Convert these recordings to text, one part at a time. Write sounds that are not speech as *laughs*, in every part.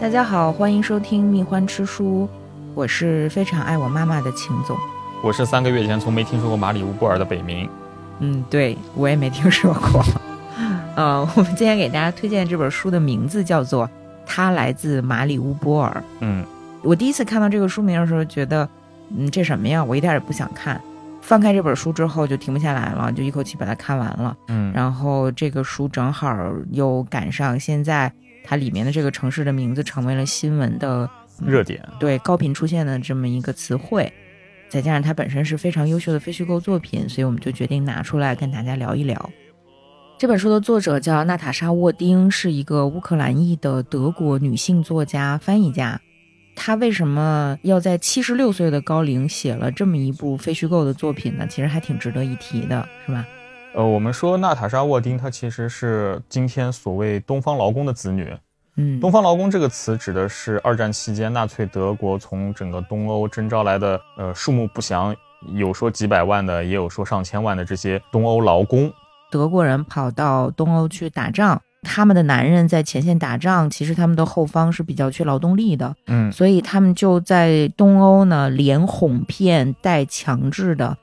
大家好，欢迎收听《蜜獾吃书》，我是非常爱我妈妈的秦总。我是三个月前从没听说过马里乌波尔的北冥。嗯，对我也没听说过。*laughs* 呃，我们今天给大家推荐这本书的名字叫做《他来自马里乌波尔》。嗯，我第一次看到这个书名的时候，觉得，嗯，这什么呀？我一点也不想看。翻开这本书之后，就停不下来了，就一口气把它看完了。嗯，然后这个书正好又赶上现在它里面的这个城市的名字成为了新闻的热点，对高频出现的这么一个词汇，再加上它本身是非常优秀的非虚构作品，所以我们就决定拿出来跟大家聊一聊。这本书的作者叫娜塔莎·沃丁，是一个乌克兰裔的德国女性作家、翻译家。她为什么要在七十六岁的高龄写了这么一部非虚构的作品呢？其实还挺值得一提的，是吧？呃，我们说娜塔莎·沃丁，她其实是今天所谓东方劳工的子女。嗯，东方劳工这个词指的是二战期间纳粹德国从整个东欧征召来的，呃，数目不详，有说几百万的，也有说上千万的这些东欧劳工。德国人跑到东欧去打仗。他们的男人在前线打仗，其实他们的后方是比较缺劳动力的，嗯，所以他们就在东欧呢，连哄骗带强制的，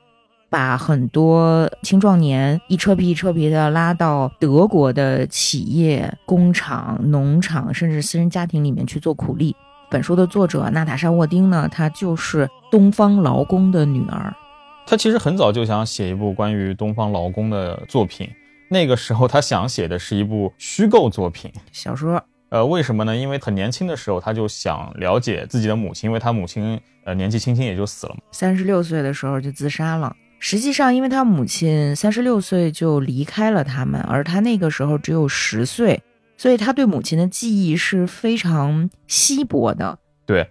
把很多青壮年一车皮一车皮的拉到德国的企业、工厂、农场，甚至私人家庭里面去做苦力。本书的作者娜塔莎·沃丁呢，她就是东方劳工的女儿，她其实很早就想写一部关于东方劳工的作品。那个时候，她想写的是一部虚构作品小说。呃，为什么呢？因为很年轻的时候，他就想了解自己的母亲，因为他母亲呃年纪轻轻也就死了嘛，三十六岁的时候就自杀了。实际上，因为他母亲三十六岁就离开了他们，而他那个时候只有十岁，所以他对母亲的记忆是非常稀薄的。对，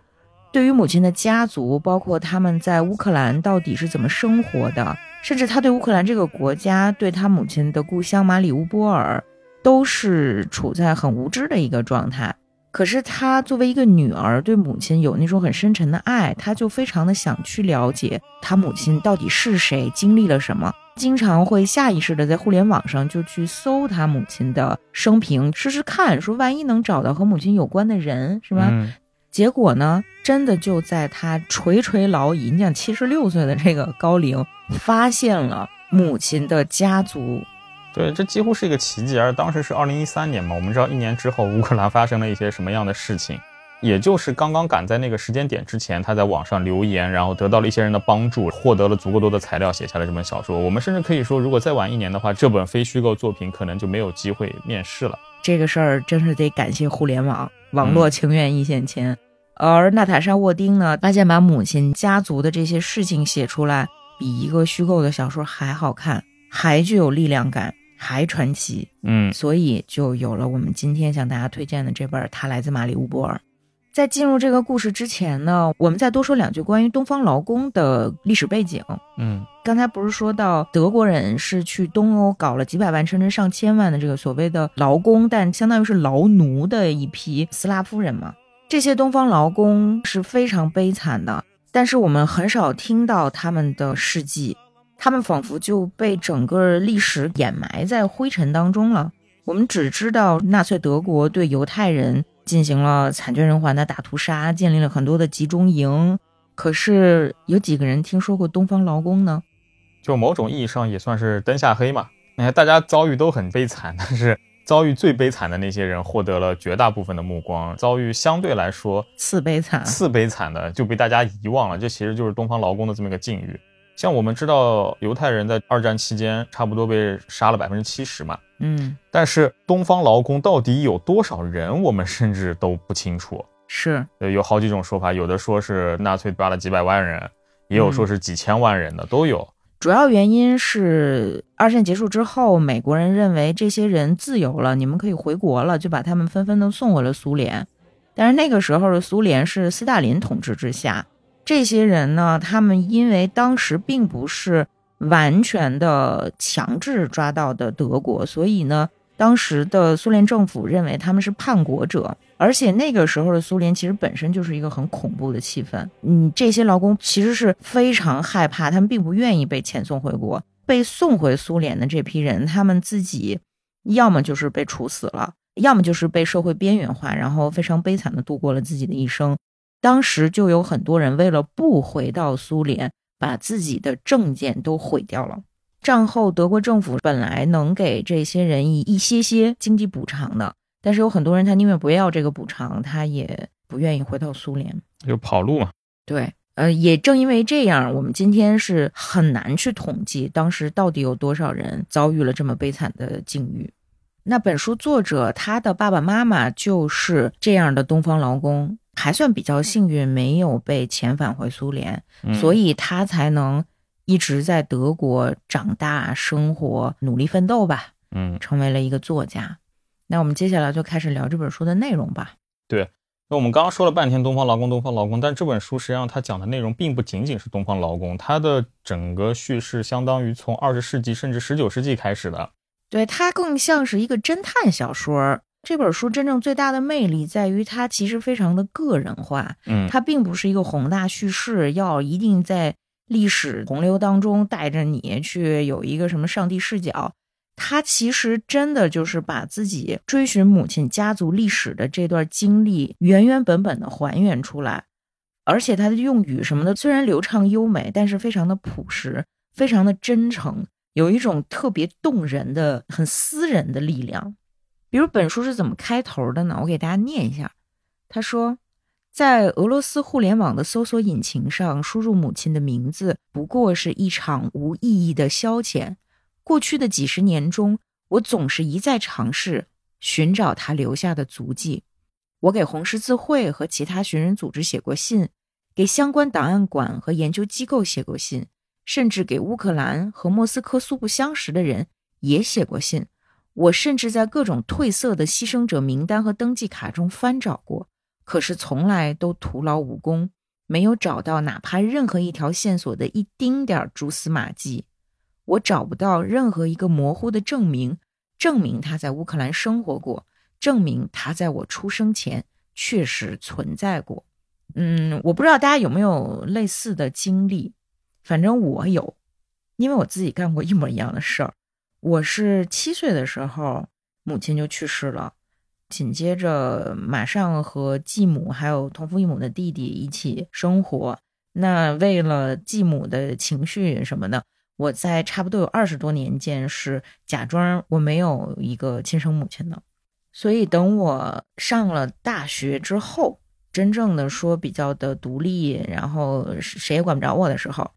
对于母亲的家族，包括他们在乌克兰到底是怎么生活的。甚至他对乌克兰这个国家，对他母亲的故乡马里乌波尔，都是处在很无知的一个状态。可是她作为一个女儿，对母亲有那种很深沉的爱，她就非常的想去了解她母亲到底是谁，经历了什么，经常会下意识的在互联网上就去搜他母亲的生平，试试看，说万一能找到和母亲有关的人，是吧？结果呢，真的就在他垂垂老矣，你想七十六岁的这个高龄，发现了母亲的家族。对，这几乎是一个奇迹。而当时是二零一三年嘛，我们知道一年之后乌克兰发生了一些什么样的事情，也就是刚刚赶在那个时间点之前，他在网上留言，然后得到了一些人的帮助，获得了足够多的材料，写下了这本小说。我们甚至可以说，如果再晚一年的话，这本非虚构作品可能就没有机会面世了。这个事儿真是得感谢互联网，网络情缘一线牵。而娜塔莎·沃丁呢，发现把母亲家族的这些事情写出来，比一个虚构的小说还好看，还具有力量感，还传奇。嗯，所以就有了我们今天向大家推荐的这本《他来自马里乌波尔》。在进入这个故事之前呢，我们再多说两句关于东方劳工的历史背景。嗯，刚才不是说到德国人是去东欧搞了几百万甚至上千万的这个所谓的劳工，但相当于是劳奴的一批斯拉夫人嘛？这些东方劳工是非常悲惨的，但是我们很少听到他们的事迹，他们仿佛就被整个历史掩埋在灰尘当中了。我们只知道纳粹德国对犹太人进行了惨绝人寰的大屠杀，建立了很多的集中营。可是有几个人听说过东方劳工呢？就某种意义上也算是灯下黑嘛。你看，大家遭遇都很悲惨，但是。遭遇最悲惨的那些人获得了绝大部分的目光，遭遇相对来说次悲惨、次悲惨的就被大家遗忘了。这其实就是东方劳工的这么一个境遇。像我们知道，犹太人在二战期间差不多被杀了百分之七十嘛，嗯，但是东方劳工到底有多少人，我们甚至都不清楚。是，呃，有好几种说法，有的说是纳粹抓了几百万人，也有说是几千万人的，都有。主要原因是二战结束之后，美国人认为这些人自由了，你们可以回国了，就把他们纷纷都送回了苏联。但是那个时候的苏联是斯大林统治之下，这些人呢，他们因为当时并不是完全的强制抓到的德国，所以呢。当时的苏联政府认为他们是叛国者，而且那个时候的苏联其实本身就是一个很恐怖的气氛。嗯，这些劳工其实是非常害怕，他们并不愿意被遣送回国。被送回苏联的这批人，他们自己要么就是被处死了，要么就是被社会边缘化，然后非常悲惨的度过了自己的一生。当时就有很多人为了不回到苏联，把自己的证件都毁掉了。战后德国政府本来能给这些人以一些些经济补偿的，但是有很多人他宁愿不要这个补偿，他也不愿意回到苏联，就跑路嘛。对，呃，也正因为这样，我们今天是很难去统计当时到底有多少人遭遇了这么悲惨的境遇。那本书作者他的爸爸妈妈就是这样的东方劳工。还算比较幸运，没有被遣返回苏联，所以他才能一直在德国长大、生活、努力奋斗吧。嗯，成为了一个作家。那我们接下来就开始聊这本书的内容吧。对，那我们刚刚说了半天东方劳工，东方劳工，但这本书实际上它讲的内容并不仅仅是东方劳工，它的整个叙事相当于从二十世纪甚至十九世纪开始的。对，它更像是一个侦探小说。这本书真正最大的魅力在于，它其实非常的个人化。嗯，它并不是一个宏大叙事，要一定在历史洪流当中带着你去有一个什么上帝视角。它其实真的就是把自己追寻母亲家族历史的这段经历原原本本的还原出来，而且它的用语什么的虽然流畅优美，但是非常的朴实，非常的真诚，有一种特别动人的、很私人的力量。比如本书是怎么开头的呢？我给大家念一下。他说，在俄罗斯互联网的搜索引擎上输入母亲的名字，不过是一场无意义的消遣。过去的几十年中，我总是一再尝试寻找她留下的足迹。我给红十字会和其他寻人组织写过信，给相关档案馆和研究机构写过信，甚至给乌克兰和莫斯科素不相识的人也写过信。我甚至在各种褪色的牺牲者名单和登记卡中翻找过，可是从来都徒劳无功，没有找到哪怕任何一条线索的一丁点儿蛛丝马迹。我找不到任何一个模糊的证明，证明他在乌克兰生活过，证明他在我出生前确实存在过。嗯，我不知道大家有没有类似的经历，反正我有，因为我自己干过一模一样的事儿。我是七岁的时候，母亲就去世了，紧接着马上和继母还有同父异母的弟弟一起生活。那为了继母的情绪什么的，我在差不多有二十多年间是假装我没有一个亲生母亲的。所以等我上了大学之后，真正的说比较的独立，然后谁也管不着我的时候。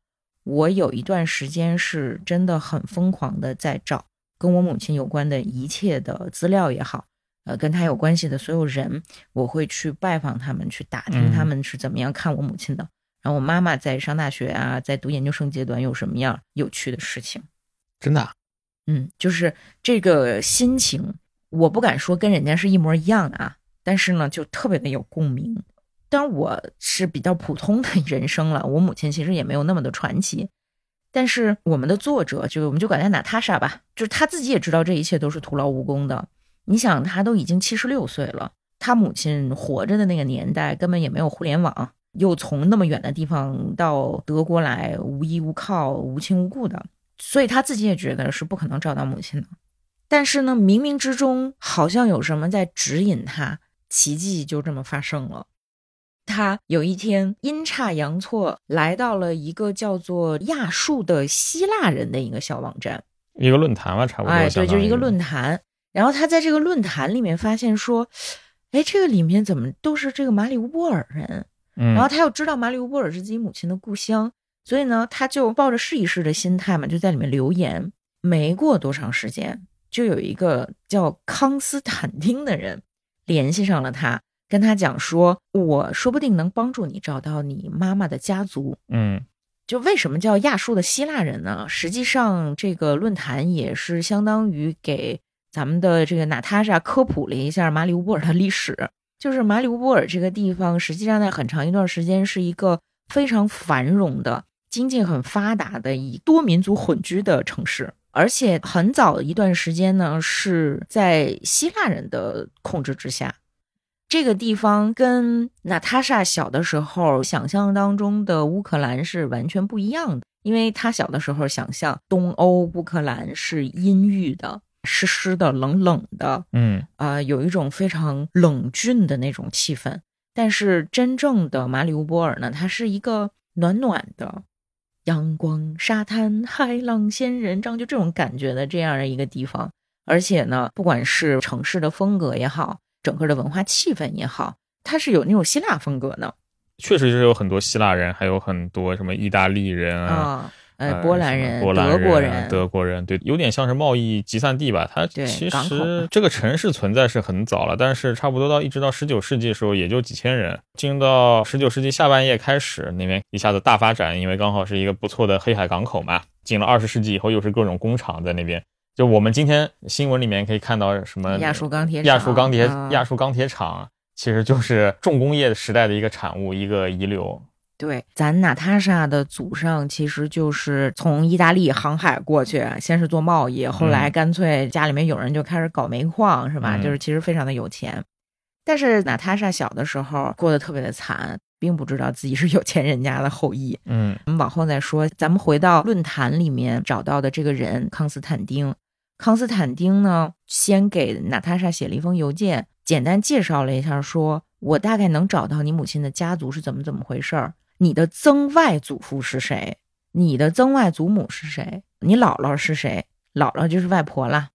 我有一段时间是真的很疯狂的在找跟我母亲有关的一切的资料也好，呃，跟她有关系的所有人，我会去拜访他们，去打听他们是怎么样看我母亲的。然后我妈妈在上大学啊，在读研究生阶段有什么样有趣的事情？真的，嗯，就是这个心情，我不敢说跟人家是一模一样的啊，但是呢，就特别的有共鸣。当然我是比较普通的人生了，我母亲其实也没有那么的传奇，但是我们的作者就我们就管她娜塔莎吧，就是她自己也知道这一切都是徒劳无功的。你想，她都已经七十六岁了，她母亲活着的那个年代根本也没有互联网，又从那么远的地方到德国来，无依无靠、无亲无故的，所以她自己也觉得是不可能找到母亲的。但是呢，冥冥之中好像有什么在指引她，奇迹就这么发生了。他有一天阴差阳错来到了一个叫做亚述的希腊人的一个小网站，一个论坛吧，差不多。哎，对，就是一个论坛。然后他在这个论坛里面发现说，哎，这个里面怎么都是这个马里乌波尔人？嗯。然后他又知道马里乌波尔是自己母亲的故乡，所以呢，他就抱着试一试的心态嘛，就在里面留言。没过多长时间，就有一个叫康斯坦丁的人联系上了他。跟他讲说，我说不定能帮助你找到你妈妈的家族。嗯，就为什么叫亚述的希腊人呢？实际上，这个论坛也是相当于给咱们的这个娜塔莎科普了一下马里乌波尔的历史。就是马里乌波尔这个地方，实际上在很长一段时间是一个非常繁荣的、经济很发达的以多民族混居的城市，而且很早一段时间呢是在希腊人的控制之下。这个地方跟娜塔莎小的时候想象当中的乌克兰是完全不一样的，因为她小的时候想象东欧乌克兰是阴郁的，湿湿的、冷冷的，嗯啊、有一种非常冷峻的那种气氛。但是真正的马里乌波尔呢，它是一个暖暖的。阳光、沙滩、海浪、仙人掌，就这种感觉的这样的一个地方。而且呢，不管是城市的风格也好，整个的文化气氛也好，它是有那种希腊风格的确实是有很多希腊人，还有很多什么意大利人啊。呃波兰人、波兰人德国人、德国人，对，有点像是贸易集散地吧。它其实这个城市存在是很早了，但是差不多到一直到十九世纪的时候，也就几千人。进入到十九世纪下半叶开始，那边一下子大发展，因为刚好是一个不错的黑海港口嘛。进了二十世纪以后，又是各种工厂在那边。就我们今天新闻里面可以看到什么亚述钢铁厂、亚述钢铁啊亚述钢铁厂，其实就是重工业时代的一个产物，一个遗留。对，咱娜塔莎的祖上其实就是从意大利航海过去，先是做贸易，后来嗯干脆家里面有人就开始搞煤矿，是吧？嗯就是其实非常的有钱。但是娜塔莎小的时候过得特别的惨，并不知道自己是有钱人家的后裔。嗯我们往后再说，咱们回到论坛里面找到的这个人康斯坦丁。康斯坦丁呢，先给娜塔莎写了一封邮件，简单介绍了一下说，我大概能找到你母亲的家族是怎么怎么回事儿，你的曾外祖父是谁，你的曾外祖母是谁，你姥姥是谁，姥姥就是外婆啦，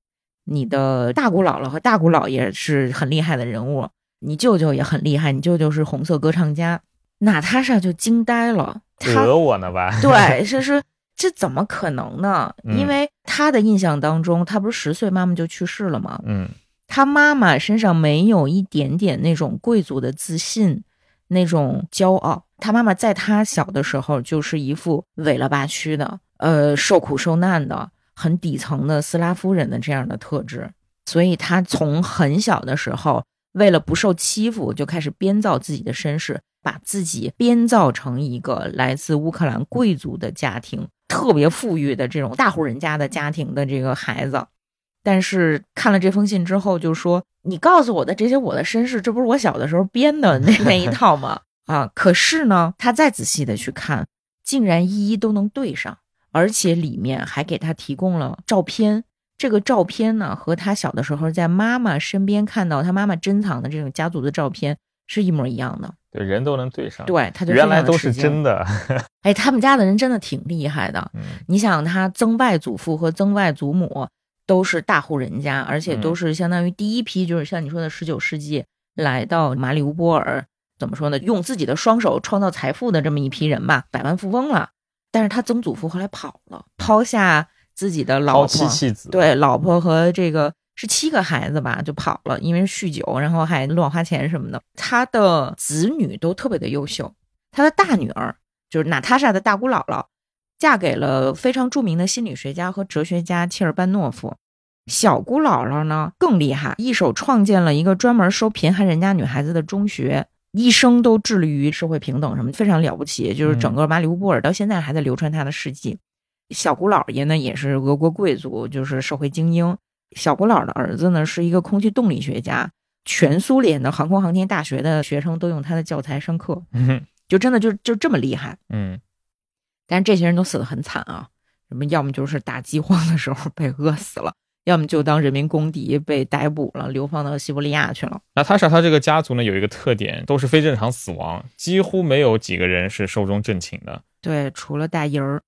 你的大姑姥姥和大姑姥爷是很厉害的人物，你舅舅也很厉害，你舅舅是红色歌唱家。娜塔莎就惊呆了，她讹我呢吧？对，是是，这怎么可能呢？嗯因为他的印象当中，他不是十岁妈妈就去世了吗？嗯他妈妈身上没有一点点那种贵族的自信，那种骄傲。他妈妈在他小的时候就是一副委了吧屈的，呃，受苦受难的，很底层的斯拉夫人的这样的特质。所以他从很小的时候，为了不受欺负，就开始编造自己的身世，把自己编造成一个来自乌克兰贵族的家庭，特别富裕的这种大户人家的家庭的这个孩子。但是看了这封信之后，就说：“你告诉我的这些我的身世，这不是我小的时候编的那那一套吗？” *laughs* 啊，可是呢，他再仔细的去看，竟然一一都能对上，而且里面还给他提供了照片。这个照片呢，和他小的时候在妈妈身边看到他妈妈珍藏的这种家族的照片是一模一样的。对，人都能对上。，对，他就原来都是真。的。*laughs* 哎，他们家的人真的挺厉害的。嗯你想，他曾外祖父和曾外祖母都是大户人家，而且都是相当于第一批，就是像你说的十九世纪来到马里乌波尔，怎么说呢？用自己的双手创造财富的这么一批人吧，百万富翁了。但是他曾祖父后来跑了，抛下自己的老抛婆，妻弃子。，对，老婆和这个是七个孩子吧，就跑了，因为酗酒，然后还乱花钱什么的。他的子女都特别的优秀，他的大女儿就是娜塔莎的大姑姥姥，嫁给了非常著名的心理学家和哲学家切尔班诺夫。小姑姥姥呢更厉害，一手创建了一个专门收贫寒人家女孩子的中学，一生都致力于社会平等什么，非常了不起。就是整个马里乌波尔到现在还在流传他的事迹。小姑姥爷呢也是俄国贵族，就是社会精英。小古老的儿子呢是一个空气动力学家，全苏联的航空航天大学的学生都用他的教材上课，嗯就真的就就这么厉害。嗯，但是这些人都死得很惨啊，什么要么就是打饥荒的时候被饿死了，要么就当人民公敌被逮捕了，流放到西伯利亚去了。那他莎她这个家族呢有一个特点，都是非正常死亡，几乎没有几个人是寿终正寝的。对，除了大姨儿。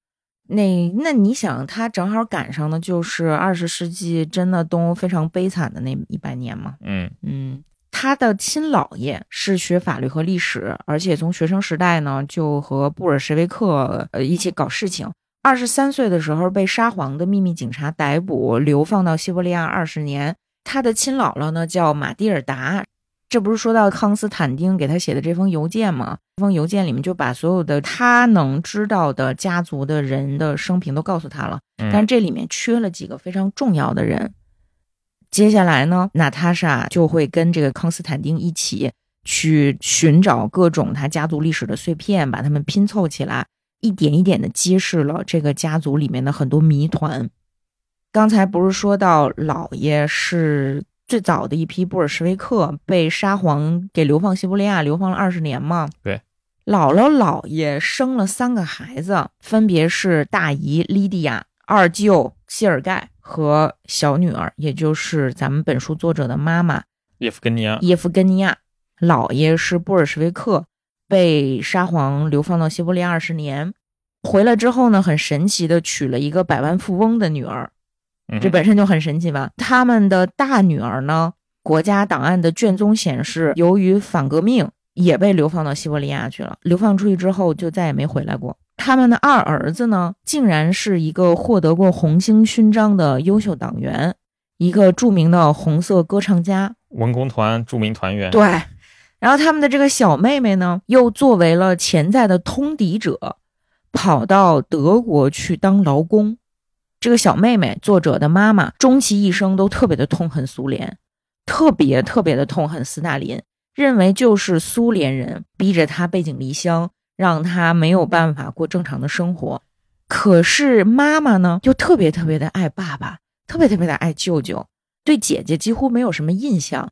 那那你想，他正好赶上的就是二十世纪真的东欧非常悲惨的那一百年嘛。嗯嗯，他的亲姥爷是学法律和历史，而且从学生时代呢就和布尔什维克呃一起搞事情。二十三岁的时候被沙皇的秘密警察逮捕，流放到西伯利亚二十年。他的亲姥姥呢叫马蒂尔达，这不是说到康斯坦丁给他写的这封邮件吗？这封邮件里面就把所有的他能知道的家族的人的生平都告诉他了。嗯，但是这里面缺了几个非常重要的人。接下来呢，娜塔莎就会跟这个康斯坦丁一起去寻找各种他家族历史的碎片，把它们拼凑起来，一点一点的揭示了这个家族里面的很多谜团。刚才不是说到老爷是最早的一批布尔什维克被沙皇给流放西伯利亚，流放了二十年嘛？对。姥姥姥爷生了三个孩子，分别是大姨莉迪亚、二舅谢尔盖和小女儿，也就是咱们本书作者的妈妈叶夫根尼亚。叶夫根尼亚。姥爷是布尔什维克，被沙皇流放到西伯利亚二十年，回来之后呢，很神奇的娶了一个百万富翁的女儿，嗯这本身就很神奇吧？他们的大女儿呢，国家档案的卷宗显示，由于反革命也被流放到西伯利亚去了，流放出去之后就再也没回来过。他们的二儿子呢，竟然是一个获得过红星勋章的优秀党员，一个著名的红色歌唱家。文工团著名团员。对，然后他们的这个小妹妹呢，又作为了潜在的通敌者，跑到德国去当劳工。这个小妹妹，作者的妈妈，终其一生都特别的痛恨苏联，特别特别的痛恨斯大林，认为就是苏联人逼着她背井离乡，让她没有办法过正常的生活。可是妈妈呢，又特别特别的爱爸爸，特别特别的爱舅舅，对姐姐几乎没有什么印象。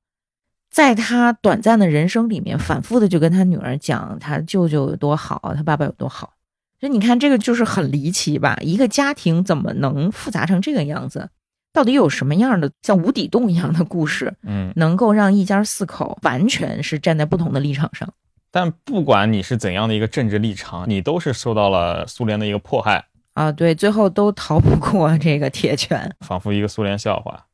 在他短暂的人生里面，反复的就跟他女儿讲他舅舅有多好，他爸爸有多好。所以你看，这个就是很离奇吧？一个家庭怎么能复杂成这个样子？到底有什么样的像无底洞一样的故事，嗯，能够让一家四口完全是站在不同的立场上？但不管你是怎样的一个政治立场，你都是受到了苏联的一个迫害，啊，对，最后都逃不过这个铁拳。仿佛一个苏联笑话。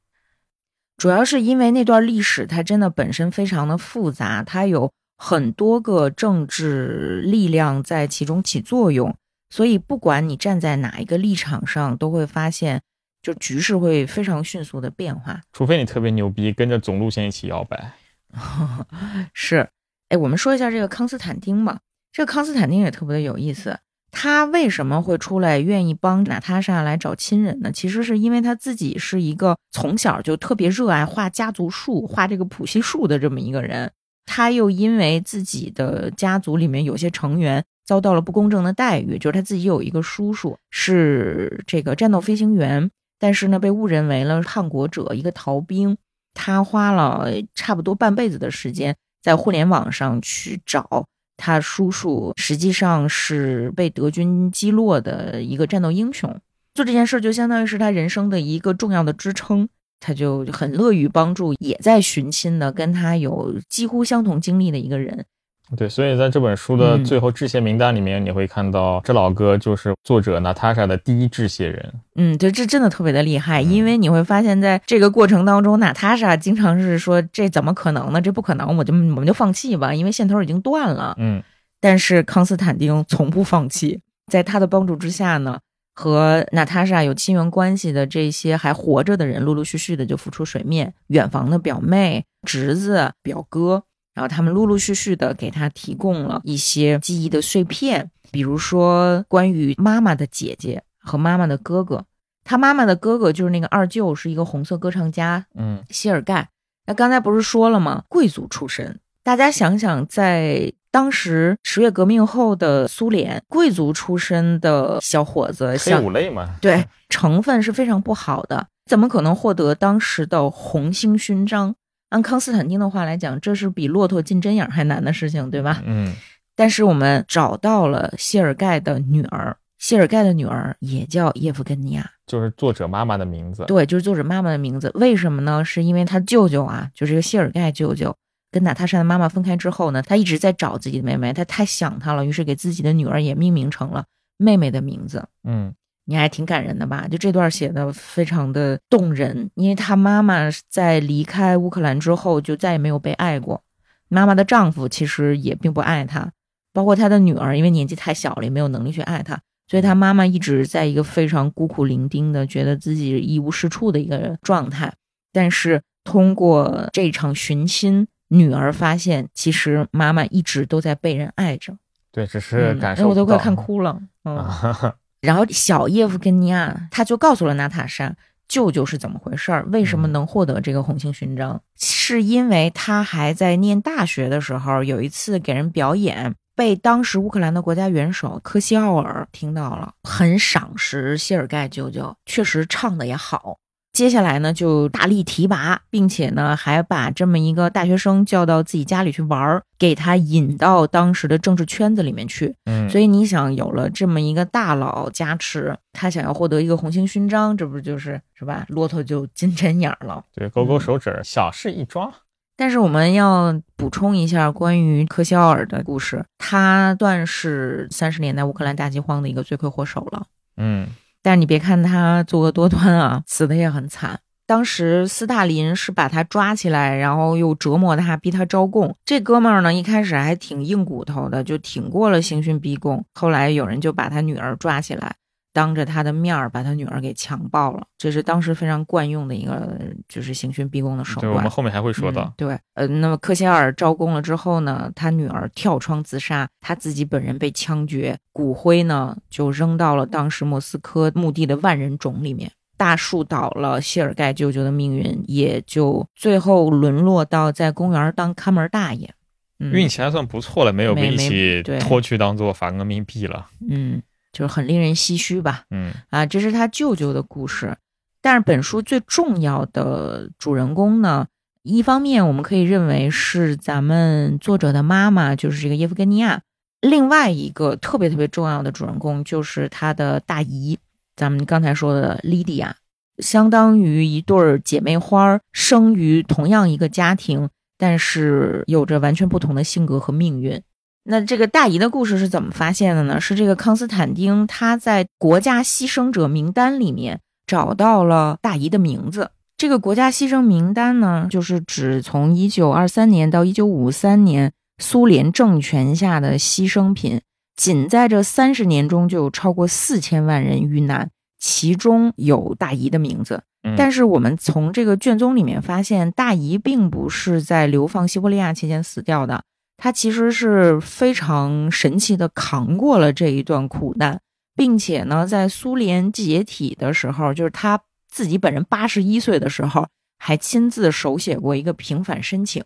主要是因为那段历史它真的本身非常的复杂，它有很多个政治力量在其中起作用，所以不管你站在哪一个立场上，都会发现就局势会非常迅速的变化。除非你特别牛逼，跟着总路线一起摇摆。*laughs* 是，哎，我们说一下这个康斯坦丁吧。这个康斯坦丁也特别的有意思，他为什么会出来愿意帮娜塔莎来找亲人呢？其实是因为他自己是一个从小就特别热爱画家族树、画这个谱系树的这么一个人。他又因为自己的家族里面有些成员遭到了不公正的待遇，就是他自己有一个叔叔是这个战斗飞行员，但是呢被误认为了叛国者，一个逃兵。他花了差不多半辈子的时间在互联网上去找他叔叔，实际上是被德军击落的一个战斗英雄。做这件事就相当于是他人生的一个重要的支撑，他就很乐于帮助也在寻亲的跟他有几乎相同经历的一个人。对，所以在这本书的嗯最后致谢名单里面，你会看到这老哥就是作者娜塔莎的第一致谢人。嗯，对，这真的特别的厉害，嗯因为你会发现在这个过程当中，娜塔莎经常是说这怎么可能呢？这不可能，我就我们就放弃吧，因为线头已经断了。嗯，但是康斯坦丁从不放弃，在他的帮助之下呢，和娜塔莎有亲缘关系的这些还活着的人，陆陆续续的就浮出水面。远房的表妹、侄子、表哥，然后他们陆陆续续的给他提供了一些记忆的碎片，比如说关于妈妈的姐姐和妈妈的哥哥。他妈妈的哥哥就是那个二舅，是一个红色歌唱家，嗯，谢尔盖。那刚才不是说了吗？贵族出身，大家想想，在当时十月革命后的苏联，贵族出身的小伙子，黑像五类嘛。对成分是非常不好的，怎么可能获得当时的红星勋章？按康斯坦丁的话来讲，这是比骆驼进针眼儿还难的事情，对吧？嗯，*laughs* 但是我们找到了谢尔盖的女儿，谢尔盖的女儿也叫叶夫根尼亚。就是作者妈妈的名字。对，就是作者妈妈的名字。为什么呢？是因为他舅舅啊，就是这个谢尔盖舅舅，跟娜塔莎的妈妈分开之后呢，她一直在找自己的妹妹，她太想她了，于是给自己的女儿也命名成了妹妹的名字。嗯，你还挺感人的吧？就这段写的非常的动人，因为她妈妈在离开乌克兰之后就再也没有被爱过，妈妈的丈夫其实也并不爱她，包括她的女儿，因为年纪太小了，也没有能力去爱她，所以她妈妈一直在一个非常孤苦伶仃的，觉得自己一无是处的一个状态。但是通过这场寻亲，女儿发现其实妈妈一直都在被人爱着。对，只是嗯感受我都快看哭了。嗯，啊。然后小叶夫根尼亚他就告诉了娜塔莎舅舅是怎么回事儿，为什么嗯能获得这个红星勋章，是因为他还在念大学的时候，有一次给人表演。被当时乌克兰的国家元首科西奥尔听到了，很赏识谢尔盖舅舅，确实唱的也好。接下来呢，就大力提拔，并且呢，还把这么一个大学生叫到自己家里去玩儿，给他引到当时的政治圈子里面去。嗯，所以你想，有了这么一个大佬加持，他想要获得一个红星勋章，这不就是是吧？骆驼就金针眼儿了。对，勾勾手指，小事一桩。但是我们要补充一下关于科西奥尔的故事，他算是三十年代乌克兰大饥荒的一个罪魁祸首了。嗯，但是你别看他作恶多端啊，死的也很惨。当时斯大林是把他抓起来，然后又折磨他，逼他招供。这哥们儿呢，一开始还挺硬骨头的，就挺过了刑讯逼供。后来有人就把他女儿抓起来，当着他的面儿把他女儿给强暴了。这是当时非常惯用的一个就是刑讯逼供的手对，我们。后面还会说嗯到。对，呃，那么科歇尔招供了之后呢，他女儿跳窗自杀，他自己本人被枪决，骨灰呢就扔到了当时莫斯科墓地的万人冢里面。大树倒了，谢尔盖舅舅的命运也就最后沦落到在公园当看门大爷。嗯，运气还算不错了，没有被一起对拖去当做反革命毙了。嗯，就是很令人唏嘘吧。嗯啊，这是他舅舅的故事。但是本书最重要的主人公呢，一方面我们可以认为是咱们作者的妈妈，就是这个叶夫根尼亚；另外一个特别特别重要的主人公就是他的大姨，咱们刚才说的莉迪亚，相当于一对儿姐妹花儿，生于同样一个家庭，但是有着完全不同的性格和命运。那这个大姨的故事是怎么发现的呢？是这个康斯坦丁他在国家牺牲者名单里面找到了大姨的名字。这个国家牺牲名单呢，就是指从一九二三年到一九五三年苏联政权下的牺牲品。仅在这三十年中，就有超过四千万人遇难，其中有大姨的名字。嗯，但是我们从这个卷宗里面发现，大姨并不是在流放西伯利亚期间死掉的，她其实是非常神奇的扛过了这一段苦难，并且呢，在苏联解体的时候，就是他自己本人八十一岁的时候，还亲自手写过一个平反申请，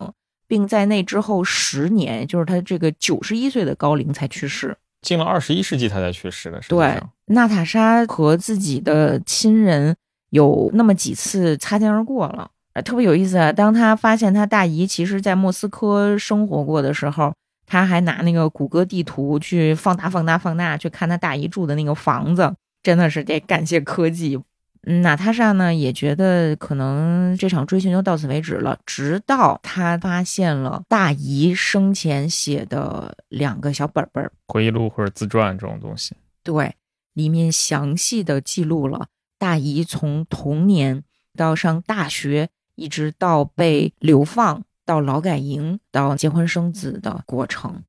并在那之后十年，就是他这个九十一岁的高龄才去世。进了二十一世纪他才去世的，对，娜塔莎和自己的亲人有那么几次擦肩而过了，呃，特别有意思啊。当他发现他大姨其实在莫斯科生活过的时候，他还拿那个谷歌地图去放大、放大、放大，去看他大姨住的那个房子，真的是得感谢科技。嗯娜塔莎呢也觉得可能这场追寻就到此为止了，直到他发现了大姨生前写的两个小本本儿，回忆录或者自传这种东西。对，里面详细的记录了大姨从童年到上大学，一直到被流放到劳改营到结婚生子的过程。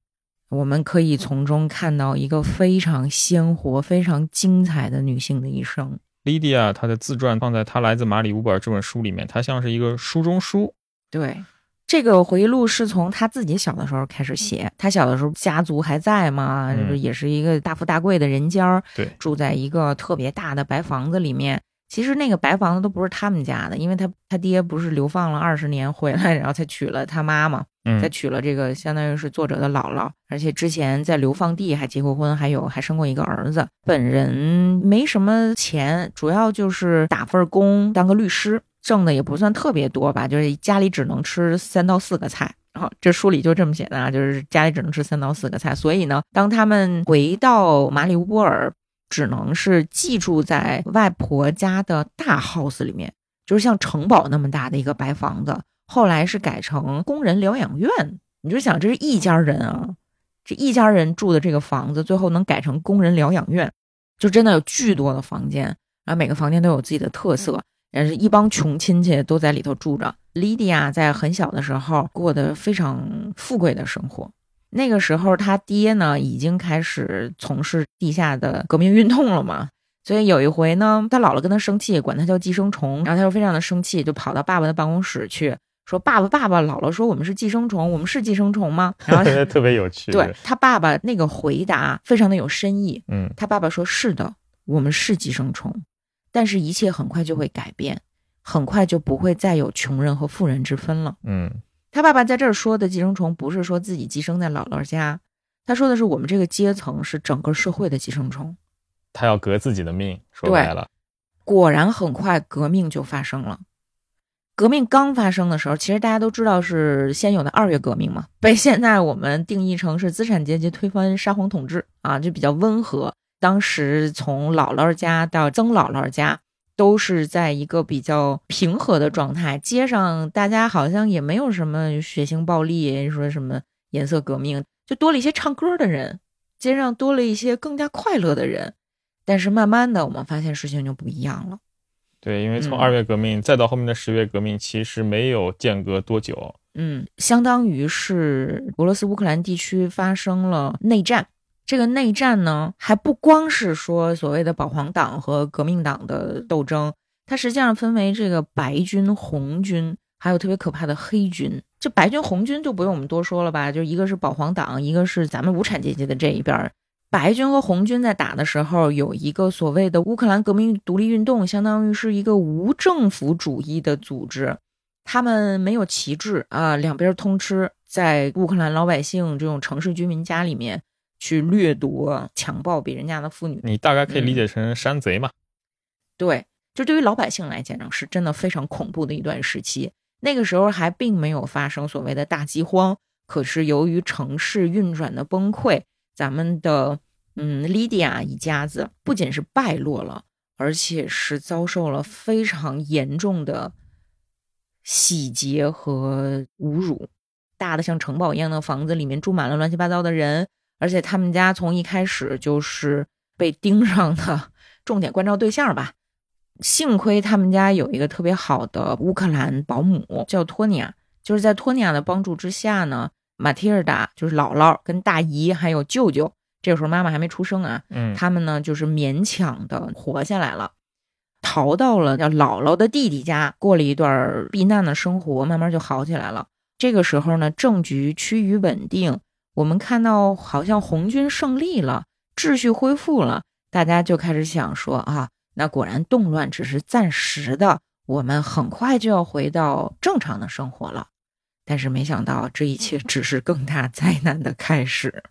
我们可以从中看到一个非常鲜活、非常精彩的女性的一生。莉迪亚她的自传放在她来自马里乌波尔这本书里面，它像是一个书中书。对，这个回忆录是从她自己小的时候开始写。她小的时候家族还在嘛，嗯就是也是一个大富大贵的人家儿，对，住在一个特别大的白房子里面。其实那个白房子都不是他们家的，因为他他爹不是流放了二十年回来，然后才娶了他妈嘛，嗯才，娶了这个相当于是作者的姥姥，而且之前在流放地还结过婚，还有还生过一个儿子。本人没什么钱，主要就是打份工当个律师，挣的也不算特别多吧，就是家里只能吃三到四个菜。然后这书里就这么写的啊，就是家里只能吃三到四个菜，所以呢，当他们回到马里乌波尔，只能是寄住在外婆家的大 house 里面，就是像城堡那么大的一个白房子。后来是改成工人疗养院，你就想这是一家人啊，这一家人住的这个房子，最后能改成工人疗养院，就真的有巨多的房间，然后每个房间都有自己的特色，也是一帮穷亲戚都在里头住着。莉迪亚在很小的时候过得非常富贵的生活。那个时候，他爹呢已经开始从事地下的革命运动了嘛，所以有一回呢，他姥姥跟他生气，管他叫寄生虫，然后他就非常的生气，就跑到爸爸的办公室去说：“爸爸，爸爸，姥姥说我们是寄生虫，我们是寄生虫吗？”然后 *laughs* 特别有趣。对，他爸爸那个回答非常的有深意，嗯，他爸爸说：“是的，我们是寄生虫，但是一切很快就会改变，很快就不会再有穷人和富人之分了。”嗯，他爸爸在这儿说的寄生虫，不是说自己寄生在姥姥家，他说的是我们这个阶层是整个社会的寄生虫。他要革自己的命，说对白了，果然很快革命就发生了。革命刚发生的时候，其实大家都知道是先有的二月革命嘛，被现在我们定义成是资产阶级推翻沙皇统治啊，就比较温和。当时从姥姥家到曾姥姥家，都是在一个比较平和的状态，街上大家好像也没有什么血腥暴力，说什么颜色革命，就多了一些唱歌的人，街上多了一些更加快乐的人。但是慢慢的，我们发现事情就不一样了。对，因为从二月革命再到后面的十月革命，其实没有间隔多久。嗯，相当于是俄罗斯乌克兰地区发生了内战。这个内战呢，还不光是说所谓的保皇党和革命党的斗争，它实际上分为这个白军、红军，还有特别可怕的黑军。这白军、红军就不用我们多说了吧？就一个是保皇党，一个是咱们无产阶级的这一边。白军和红军在打的时候，有一个所谓的乌克兰革命独立运动，相当于是一个无政府主义的组织，他们没有旗帜啊，两边通吃，在乌克兰老百姓这种城市居民家里面去掠夺、强暴别人家的妇女。你大概可以理解成山贼嘛？对，就对于老百姓来讲，是真的非常恐怖的一段时期。那个时候还并没有发生所谓的大饥荒，可是由于城市运转的崩溃。咱们的嗯，莉迪亚一家子不仅是败落了，而且是遭受了非常严重的洗劫和侮辱。大的像城堡一样的房子里面住满了乱七八糟的人，而且他们家从一开始就是被盯上的重点关照对象吧。幸亏他们家有一个特别好的乌克兰保姆，叫托尼亚，就是在托尼亚的帮助之下呢。马蒂尔达就是姥姥跟大姨还有舅舅，这个时候妈妈还没出生啊。嗯，他们呢就是勉强的活下来了，逃到了叫姥姥的弟弟家，过了一段避难的生活，慢慢就好起来了。这个时候呢，政局趋于稳定，我们看到好像红军胜利了，秩序恢复了，大家就开始想说啊，那果然动乱只是暂时的，我们很快就要回到正常的生活了。但是没想到，这一切只是更大灾难的开始。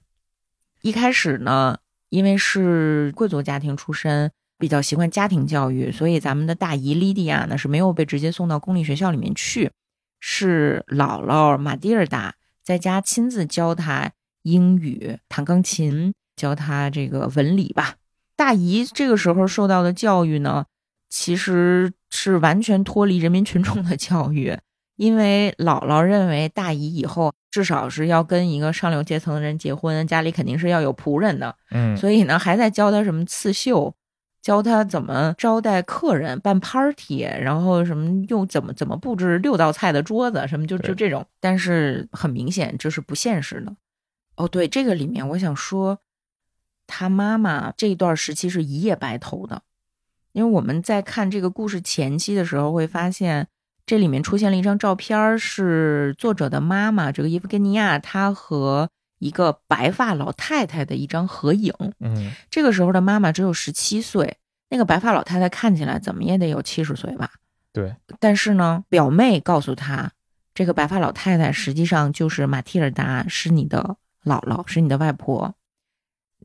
一开始呢，因为是贵族家庭出身，比较习惯家庭教育，所以咱们的大姨莉迪亚呢是没有被直接送到公立学校里面去，是姥姥玛蒂尔达在家亲自教她英语、弹钢琴，教她这个文理吧。大姨这个时候受到的教育呢，其实是完全脱离人民群众的教育。因为姥姥认为大姨以后至少是要跟一个上流阶层的人结婚，家里肯定是要有仆人的，嗯，所以呢还在教他什么刺绣，教他怎么招待客人、办 party，然后什么又怎么怎么布置六道菜的桌子，什么就就这种。但是很明显这是不现实的。哦，对，这个里面我想说，他妈妈这一段时期是一夜白头的，因为我们在看这个故事前期的时候会发现。这里面出现了一张照片，是作者的妈妈，这个伊夫根尼亚，她和一个白发老太太的一张合影。嗯，这个时候的妈妈只有十七岁，那个白发老太太看起来怎么也得有七十岁吧？对。但是呢，表妹告诉她，这个白发老太太实际上就是马蒂尔达，是你的姥姥，是你的外婆。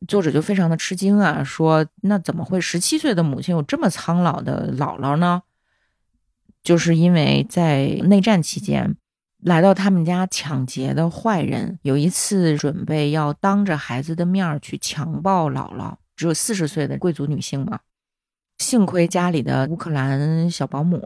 作者就非常的吃惊啊，说那怎么会十七岁的母亲有这么苍老的姥姥呢？就是因为在内战期间，来到他们家抢劫的坏人有一次准备要当着孩子的面去强暴姥姥，只有四十岁的贵族女性嘛。幸亏家里的乌克兰小保姆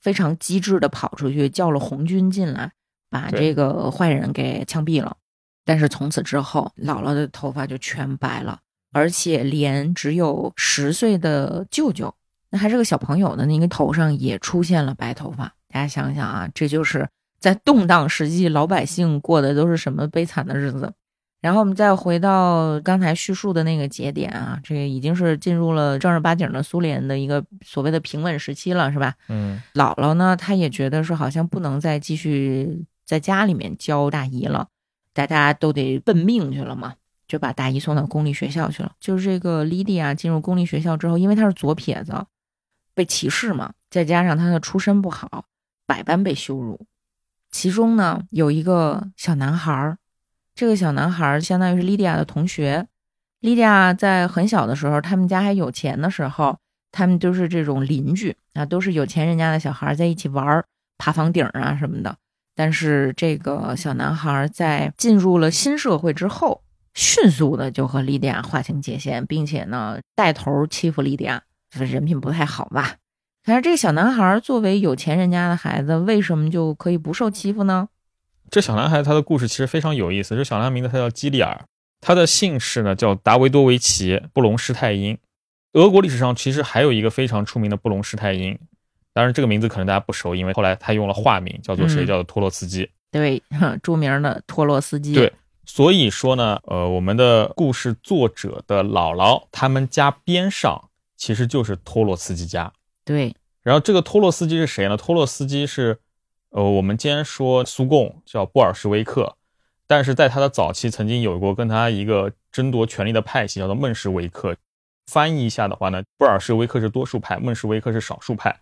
非常机智的跑出去叫了红军进来，把这个坏人给枪毙了。但是从此之后，姥姥的头发就全白了，而且连只有十岁的舅舅。那还是个小朋友的那个头上也出现了白头发，大家想想啊，这就是在动荡时期老百姓过的都是什么悲惨的日子。然后我们再回到刚才叙述的那个节点啊，这个已经是进入了正儿八经的苏联的一个所谓的平稳时期了，是吧？嗯，姥姥呢，她也觉得说好像不能再继续在家里面教大姨了，大家都得奔命去了嘛。就把大姨送到公立学校去了。就是这个莉迪亚进入公立学校之后，因为她是左撇子。被歧视嘛，再加上她的出身不好，百般被羞辱。其中呢，有一个小男孩儿，这个小男孩儿相当于是莉迪亚的同学。莉迪亚在很小的时候，他们家还有钱的时候，他们都是这种邻居啊，都是有钱人家的小孩在一起玩儿，爬房顶啊什么的。但是这个小男孩在进入了新社会之后，迅速的就和莉迪亚划清界限，并且呢带头欺负莉迪亚，人品不太好吧？可是这个小男孩作为有钱人家的孩子，为什么就可以不受欺负呢？这小男孩他的故事其实非常有意思。这小男孩名字他叫基里尔，他的姓氏呢叫达维多维奇·布隆施泰因。俄国历史上其实还有一个非常出名的布隆施泰因，当然这个名字可能大家不熟，因为后来他用了化名，叫做谁？叫做托洛茨基。对，*laughs* 著名的托洛斯基。对，所以说呢，呃，我们的故事作者的姥姥他们家边上其实就是托洛茨基家。对，然后这个托洛斯基是谁呢？托洛斯基是，呃，我们今天说苏共叫布尔什维克，但是在他的早期曾经有过跟他一个争夺权力的派系，叫做孟什维克。翻译一下的话呢，布尔什维克是多数派，孟什维克是少数派。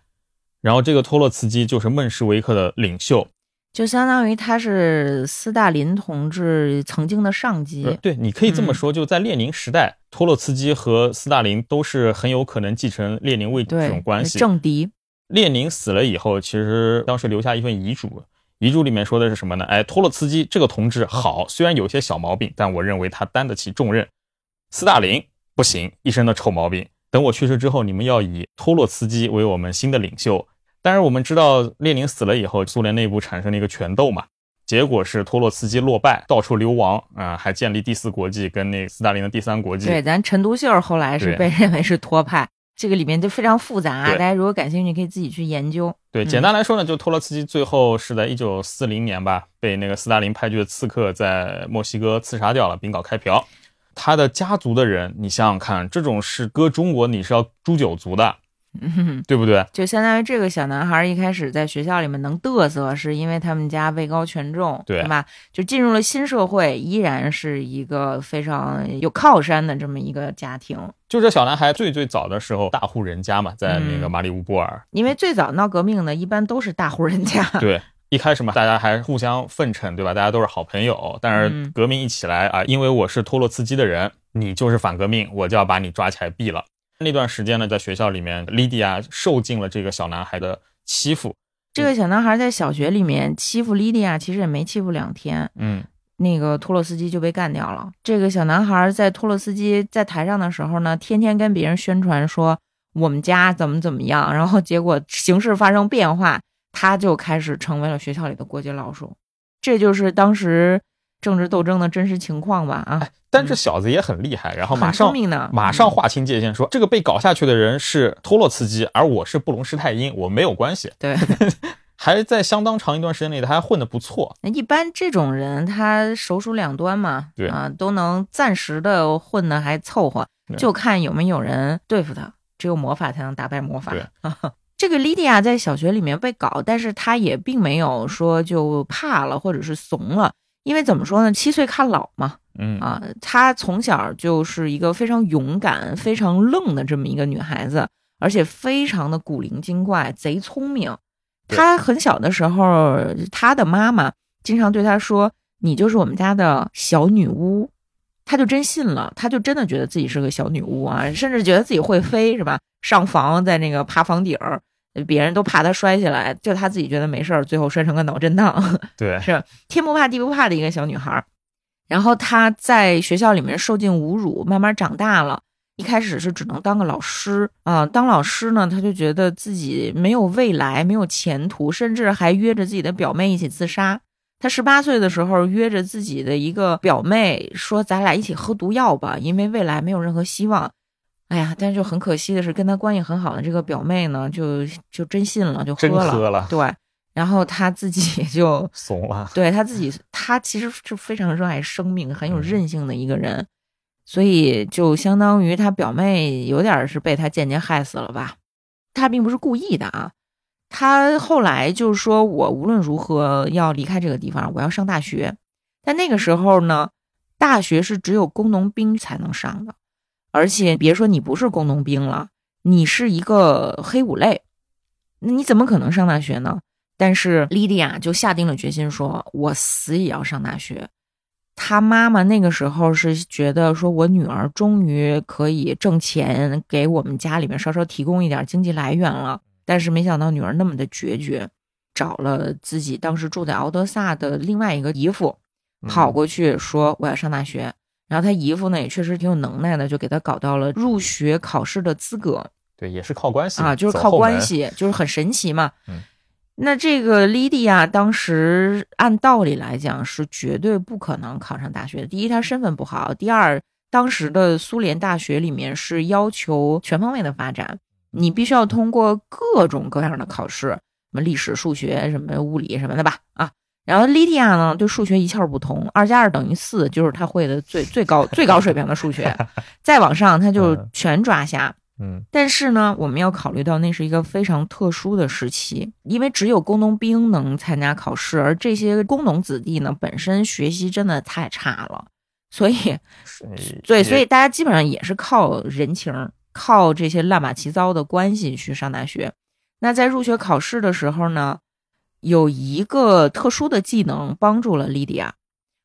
然后这个托洛茨基就是孟什维克的领袖，就相当于他是斯大林同志曾经的上级。对，你可以这么说，就在列宁时代，托洛茨基和斯大林都是很有可能继承列宁位置这种关系。政敌。列宁死了以后，其实当时留下一份遗嘱，遗嘱里面说的是什么呢？哎，托洛茨基这个同志好，虽然有些小毛病，但我认为他担得起重任。斯大林不行，一身的臭毛病。等我去世之后，你们要以托洛茨基为我们新的领袖。但是我们知道，列宁死了以后，苏联内部产生了一个权斗嘛，结果是托洛茨基落败，到处流亡啊，还建立第四国际跟那斯大林的第三国际。对，咱陈独秀后来是被认为是托派。这个里面就非常复杂，大家如果感兴趣，可以自己去研究。对，简单来说呢，就托洛茨基最后是在一九四零年吧，被那个斯大林派去的刺客在墨西哥刺杀掉了，并搞开瓢。他的家族的人，你想想看，这种是搁中国你是要诛九族的。*laughs* 对不对？就相当于这个小男孩一开始在学校里面能嘚瑟，是因为他们家位高权重，对吧？就进入了新社会，依然是一个非常有靠山的这么一个家庭。就这小男孩最最早的时候，大户人家嘛，在那个马里乌波尔。因为最早闹革命的，一般都是大户人家。对，一开始嘛，大家还互相奉承，对吧？大家都是好朋友。但是革命一起来啊，因为我是托洛茨基的人，你就是反革命，我就要把你抓起来毙了。那段时间呢，在学校里面，莉迪亚受尽了这个小男孩的欺负。这个小男孩在小学里面欺负莉迪亚，其实也没欺负两天，嗯，那个托洛斯基就被干掉了。这个小男孩在托洛斯基在台上的时候呢，天天跟别人宣传说我们家怎么怎么样，然后结果形势发生变化，他就开始成为了学校里的过街老鼠。这就是当时。政治斗争的真实情况吧啊！但这小子也很厉害，然后马上马上划清界限，说这个被搞下去的人是托洛茨基，而我是布隆施泰因，我没有关系。对，*laughs* 还在相当长一段时间内，他还混得不错。那一般这种人，他首鼠两端嘛，对啊，都能暂时的混的还凑合，就看有没有人对付他。只有魔法才能打败魔法。*laughs* 这个莉迪亚在小学里面被搞，但是他也并没有说就怕了或者是怂了。因为怎么说呢，七岁看老嘛，嗯啊，她从小就是一个非常勇敢、非常愣的这么一个女孩子，而且非常的古灵精怪、贼聪明。她很小的时候，她的妈妈经常对她说：“你就是我们家的小女巫。”她就真信了，她就真的觉得自己是个小女巫啊，甚至觉得自己会飞，是吧？上房在那个爬房顶儿。别人都怕他摔下来，就他自己觉得没事儿，最后摔成个脑震荡。*laughs* 对，是天不怕地不怕的一个小女孩。然后她在学校里面受尽侮辱，慢慢长大了。一开始是只能当个老师啊，当老师呢，她就觉得自己没有未来，没有前途，甚至还约着自己的表妹一起自杀。她十八岁的时候约着自己的一个表妹说：“咱俩一起喝毒药吧，因为未来没有任何希望。”哎呀，但是就很可惜的是，跟他关系很好的这个表妹呢，就就真信了，就喝了。喝了。对，然后他自己就 *laughs* 怂了。对他自己，他其实是非常热爱生命、很有韧性的一个人，所以就相当于他表妹有点是被他间接害死了吧。他并不是故意的啊，他后来就是说我无论如何要离开这个地方，我要上大学。但那个时候呢，大学是只有工农兵才能上的。而且别说你不是工农兵了，你是一个黑五类，那你怎么可能上大学呢？但是莉迪亚就下定了决心，说我死也要上大学。他妈妈那个时候是觉得说，我女儿终于可以挣钱，给我们家里面稍稍提供一点经济来源了。但是没想到女儿那么的决绝，找了自己当时住在敖德萨的另外一个姨父，跑过去说我要上大学。然后他姨夫呢也确实挺有能耐的，就给他搞到了入学考试的资格。对，也是靠关系啊，就是靠关系，就是很神奇嘛。嗯，那这个莉迪亚当时按道理来讲是绝对不可能考上大学的。第一，她身份不好；第二，当时的苏联大学里面是要求全方位的发展，你必须要通过各种各样的考试，什么历史、数学、什么物理什么的吧？啊，然后莉迪亚呢，对数学一窍不通，二加二等于四，就是他会的最最高最高水平的数学，*laughs* 再往上他就全抓瞎。嗯，但是呢，我们要考虑到那是一个非常特殊的时期，因为只有工农兵能参加考试，而这些工农子弟呢，本身学习真的太差了，所以，对，所以大家基本上也是靠人情，靠这些乱码七糟的关系去上大学。那在入学考试的时候呢，有一个特殊的技能帮助了莉迪亚。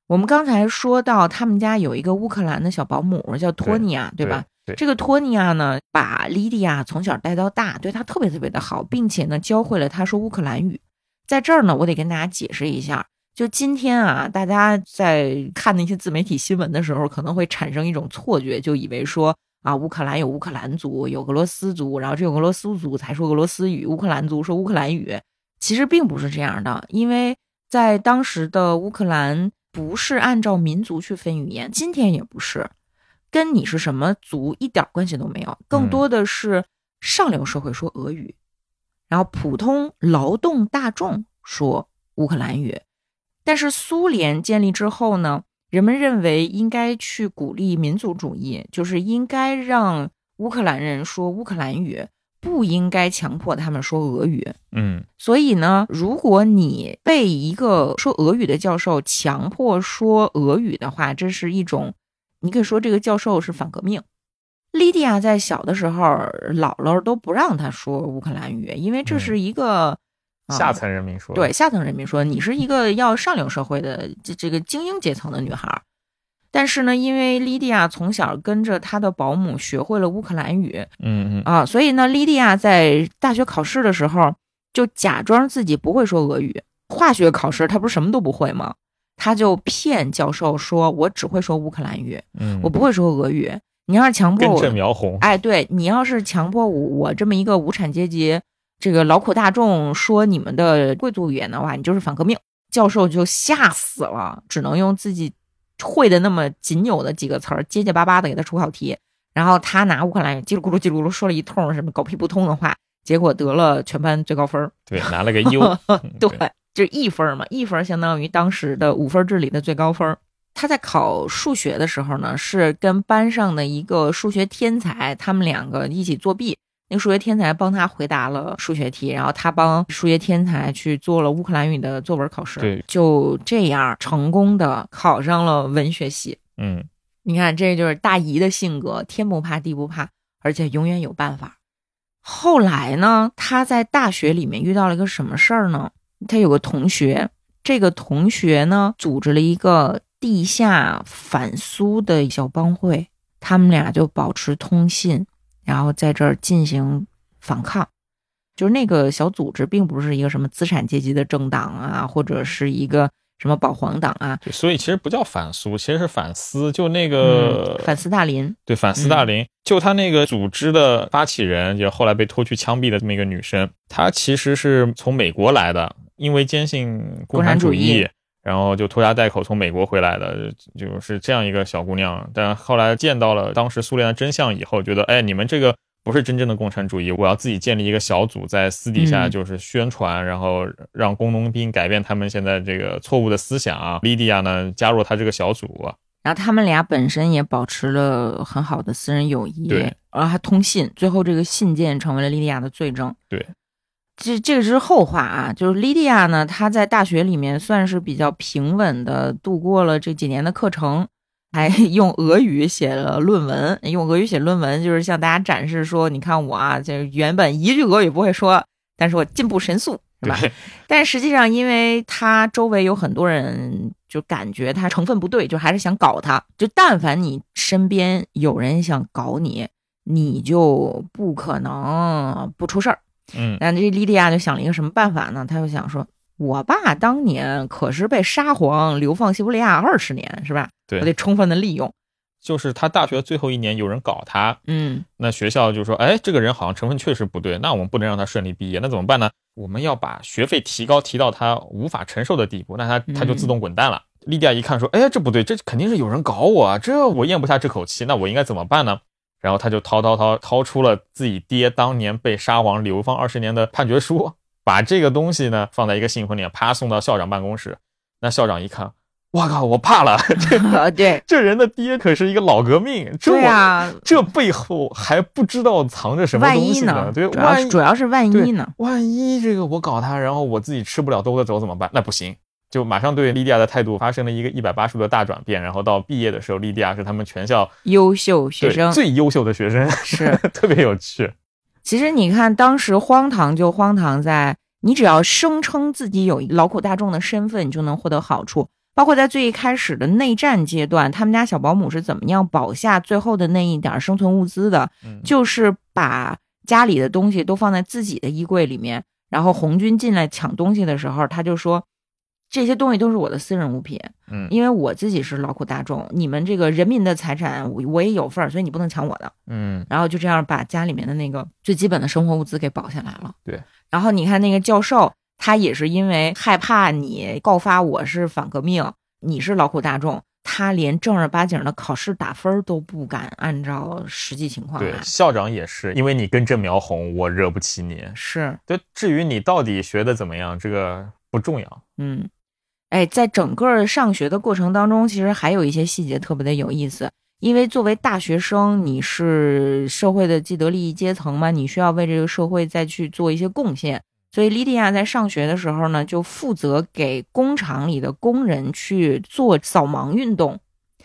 我们刚才说到，他们家有一个乌克兰的小保姆叫托尼亚，对吧？这个托尼亚呢，把莉迪亚从小带到大，对她特别特别的好，并且呢，教会了她说乌克兰语。在这儿呢，我得跟大家解释一下，就今天啊，大家在看那些自媒体新闻的时候，可能会产生一种错觉，就以为说啊，乌克兰有乌克兰族，有俄罗斯族，然后只有俄罗斯族才说俄罗斯语，乌克兰族说乌克兰语。其实并不是这样的，因为在当时的乌克兰不是按照民族去分语言，今天也不是。跟你是什么族一点关系都没有，更多的是上流社会说俄语，然后普通劳动大众说乌克兰语。但是苏联建立之后呢，人们认为应该去鼓励民族主义，就是应该让乌克兰人说乌克兰语，不应该强迫他们说俄语。嗯，所以呢，如果你被一个说俄语的教授强迫说俄语的话，这是一种。你可以说这个教授是反革命。莉迪亚在小的时候，姥姥都不让她说乌克兰语，因为这是一个下层人民说。对，下层人民说你是一个要上流社会的这这个精英阶层的女孩。但是呢，因为莉迪亚从小跟着她的保姆学会了乌克兰语，嗯嗯啊，所以呢，莉迪亚在大学考试的时候就假装自己不会说俄语。化学考试她不是什么都不会吗？他就骗教授说：“我只会说乌克兰语，嗯，我不会说俄语。你要是强迫我，苗红，哎，对你要是强迫我，我这么一个无产阶级，这个劳苦大众说你们的贵族语言的话，你就是反革命。”教授就吓死了，只能用自己会的那么仅有的几个词儿，结结巴巴的给他出考题。然后他拿乌克兰语叽里咕噜叽里咕噜说了一通什么狗屁不通的话，结果得了全班最高分对，拿了个优。*laughs* 对。就是一分嘛，一分相当于当时的五分制里的最高分。他在考数学的时候呢，是跟班上的一个数学天才，他们两个一起作弊。那个数学天才帮他回答了数学题，然后他帮数学天才去做了乌克兰语的作文考试。对，就这样成功的考上了文学系。嗯，你看，这就是大姨的性格，天不怕地不怕，而且永远有办法。后来呢，他在大学里面遇到了一个什么事儿呢？他有个同学，这个同学呢，组织了一个地下反苏的小帮会，他们俩就保持通信，然后在这儿进行反抗。就是那个小组织，并不是一个什么资产阶级的政党啊，或者是一个什么保皇党啊。所以其实不叫反苏，其实是反思。就那个反斯大林，对，反斯大林。就他那个组织的发起人，就后来被拖去枪毙的这么一个女生，她其实是从美国来的。因为坚信共产主义，然后就拖家带口从美国回来的，就是这样一个小姑娘。但后来见到了当时苏联的真相以后，觉得哎，你们这个不是真正的共产主义，我要自己建立一个小组，在私底下就是宣传，然后让工农兵改变他们现在这个错误的思想。莉迪亚呢，加入他这个小组，然后他们俩本身也保持了很好的私人友谊，对，然后还通信，最后这个信件成为了莉迪亚的罪证，对。这这个是后话啊，就是莉迪亚呢，她在大学里面算是比较平稳的度过了这几年的课程，还 *laughs* 用俄语写了论文。用俄语写论文就是向大家展示说，你看我啊，这原本一句俄语不会说，但是我进步神速，是吧？*laughs* 但实际上，因为他周围有很多人就感觉他成分不对，就还是想搞他。就但凡你身边有人想搞你，你就不可能不出事儿。嗯，那这莉迪亚就想了一个什么办法呢？他就想说，我爸当年可是被沙皇流放西伯利亚二十年，是吧？对我得充分的利用。就是他大学最后一年有人搞他，嗯那学校就说，哎，这个人好像成分确实不对，那我们不能让他顺利毕业，那怎么办呢？我们要把学费提高，提到他无法承受的地步，那他他就自动滚蛋了。莉迪亚一看说，哎，这不对，这肯定是有人搞我啊，这我咽不下这口气，那我应该怎么办呢？然后他就掏掏掏掏出了自己爹当年被沙皇流放二十年的判决书，把这个东西呢放在一个信封里，啪送到校长办公室。那校长一看，我靠，我怕了，*laughs* 这 *laughs* 呃，对这人的爹可是一个老革命，这啊，这背后还不知道藏着什么万东西一呢？对，万主要是万一呢？万一这个我搞他，然后我自己吃不了兜着走怎么办？那不行，就马上对莉迪亚的态度发生了一个一百八十度的大转变。然后到毕业的时候，莉迪亚是他们全校优秀学生最优秀的学生，是。*laughs* 特别有趣。其实你看，当时荒唐就荒唐在，你只要声称自己有劳苦大众的身份，你就能获得好处。包括在最一开始的内战阶段，他们家小保姆是怎么样保下最后的那一点生存物资的？嗯，就是把家里的东西都放在自己的衣柜里面，然后红军进来抢东西的时候，他就说这些东西都是我的私人物品，嗯因为我自己是劳苦大众，你们这个人民的财产我我也有份儿，所以你不能抢我的。嗯然后就这样把家里面的那个最基本的生活物资给保下来了。对，然后你看那个教授，他也是因为害怕你告发我是反革命，你是劳苦大众，他连正儿八经的考试打分儿都不敢按照实际情况对，。校长也是，因为你根正苗红，我惹不起你。是，对，至于你到底学的怎么样，这个不重要。嗯，哎，在整个上学的过程当中，其实还有一些细节特别的有意思。因为作为大学生，你是社会的既得利益阶层嘛，你需要为这个社会再去做一些贡献。所以莉迪亚在上学的时候呢，就负责给工厂里的工人去做扫盲运动。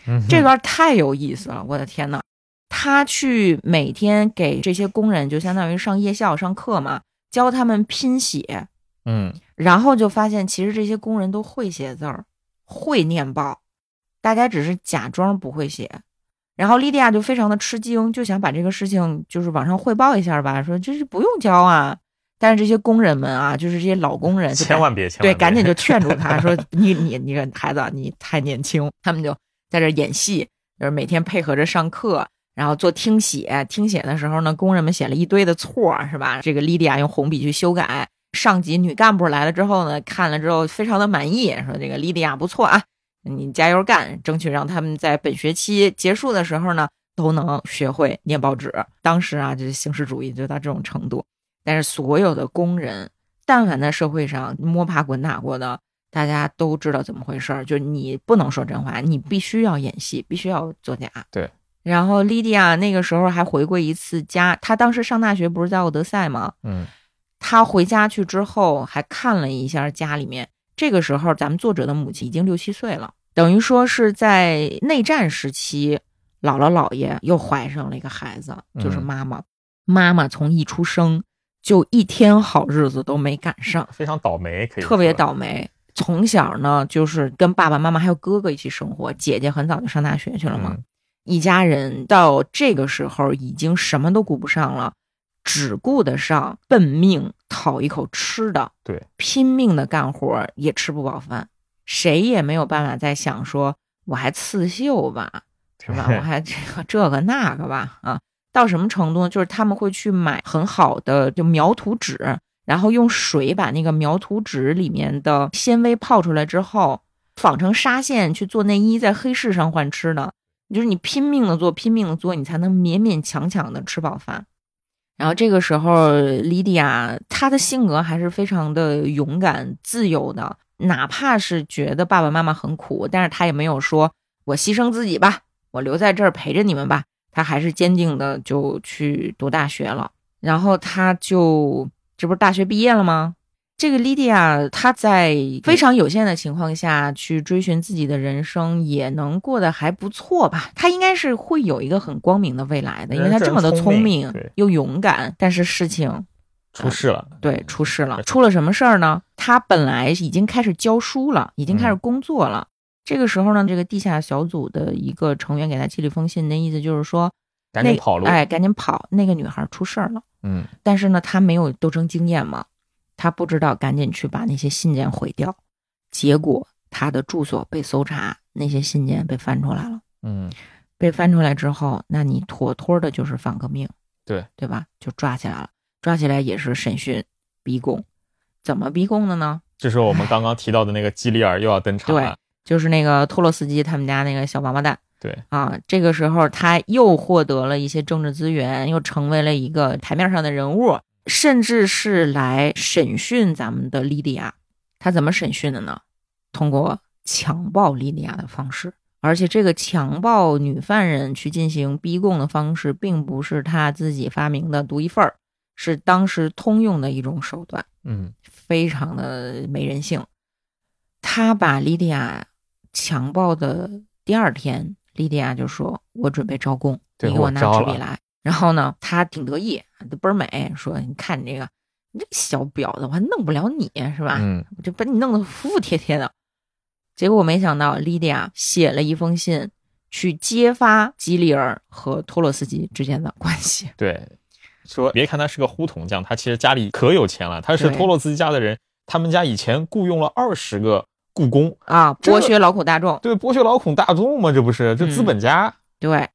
嗯，这段太有意思了，我的天呐！他去每天给这些工人，就相当于上夜校上课嘛，教他们拼写，嗯然后就发现，其实这些工人都会写字儿，会念报，大家只是假装不会写。然后莉迪亚就非常的吃惊，就想把这个事情就是往上汇报一下吧，说这是不用教啊。但是这些工人们啊，就是这些老工人，就千万别，千万对，赶紧就劝住他说：“你你你个孩子，你太年轻。”他们就在这演戏，就是每天配合着上课，然后做听写。听写的时候呢，工人们写了一堆的错儿，是吧？这个莉迪亚用红笔去修改。上级女干部来了之后呢，看了之后非常的满意，说这个莉迪亚不错啊，你加油干，争取让他们在本学期结束的时候呢，都能学会念报纸。当时啊，这形式主义就到这种程度。但是所有的工人，但凡在社会上摸爬滚打过的，大家都知道怎么回事儿。就你不能说真话，你必须要演戏，必须要作假。对。然后莉迪亚那个时候还回过一次家，她当时上大学不是在奥德赛吗？嗯她回家去之后还看了一下家里面。这个时候，咱们作者的母亲已经六七岁了，等于说是在内战时期，姥姥姥爷又怀上了一个孩子，就是嗯妈妈。妈妈从一出生就一天好日子都没赶上，非常倒霉，可以特别倒霉。从小呢，就是跟爸爸妈妈还有哥哥一起生活，姐姐很早就上大学去了嘛。嗯一家人到这个时候已经什么都顾不上了，只顾得上奔命讨一口吃的，对，拼命的干活也吃不饱饭，谁也没有办法再想说我还刺绣吧，是吧？我还这个这个那个吧，啊，到什么程度呢？就是他们会去买很好的就描图纸，然后用水把那个描图纸里面的纤维泡出来之后，纺成纱线去做内衣，在黑市上换吃的。就是你拼命的做，拼命的做，你才能勉勉强强的吃饱饭。然后这个时候，莉迪亚她的性格还是非常的勇敢、自由的，哪怕是觉得爸爸妈妈很苦，但是她也没有说我牺牲自己吧，我留在这儿陪着你们吧。她还是坚定的就去读大学了。然后她就这不是大学毕业了吗？这个莉迪亚，她在非常有限的情况下去追寻自己的人生，也能过得还不错吧。她应该是会有一个很光明的未来的，因为她这么的聪明又勇敢。但是事情出事了，对出事了，出了什么事儿呢？她本来已经开始教书了，已经开始工作了，这个时候呢，这个地下小组的一个成员给他寄了一封信，那意思就是说，赶紧跑路。哎，赶紧跑，那个女孩出事儿了。嗯，但是呢，她没有斗争经验嘛，他不知道赶紧去把那些信件毁掉。结果他的住所被搜查，那些信件被翻出来了。嗯，被翻出来之后，那你妥妥的就是反革命，对对吧？就抓起来了，抓起来也是审讯、逼供。怎么逼供的呢？这是我们刚刚提到的那个基里尔又要登场对了。就是那个托洛斯基他们家那个小王八蛋对，啊，这个时候他又获得了一些政治资源，又成为了一个台面上的人物，甚至是来审讯咱们的莉迪亚。他怎么审讯的呢？通过强暴莉迪亚的方式，而且这个强暴女犯人去进行逼供的方式，并不是他自己发明的独一份儿，是当时通用的一种手段。嗯，非常的没人性。他把莉迪亚强暴的第二天，莉迪亚就说：“我准备招供，你给我拿纸笔来。”然后呢，他挺得意，都倍儿美，说：“你看你这个，你这个小婊子，我还弄不了你是吧？嗯，我就把你弄得服服帖帖的。”结果没想到，莉迪亚写了一封信，去揭发基里尔和托洛斯基之间的关系。对，说别看他是个呼童匠，他其实家里可有钱了。他是托洛斯基家的人，他们家以前雇佣了二十个雇工，啊，剥削劳苦大众。对，剥削劳苦大众嘛，这不是这资本家。对，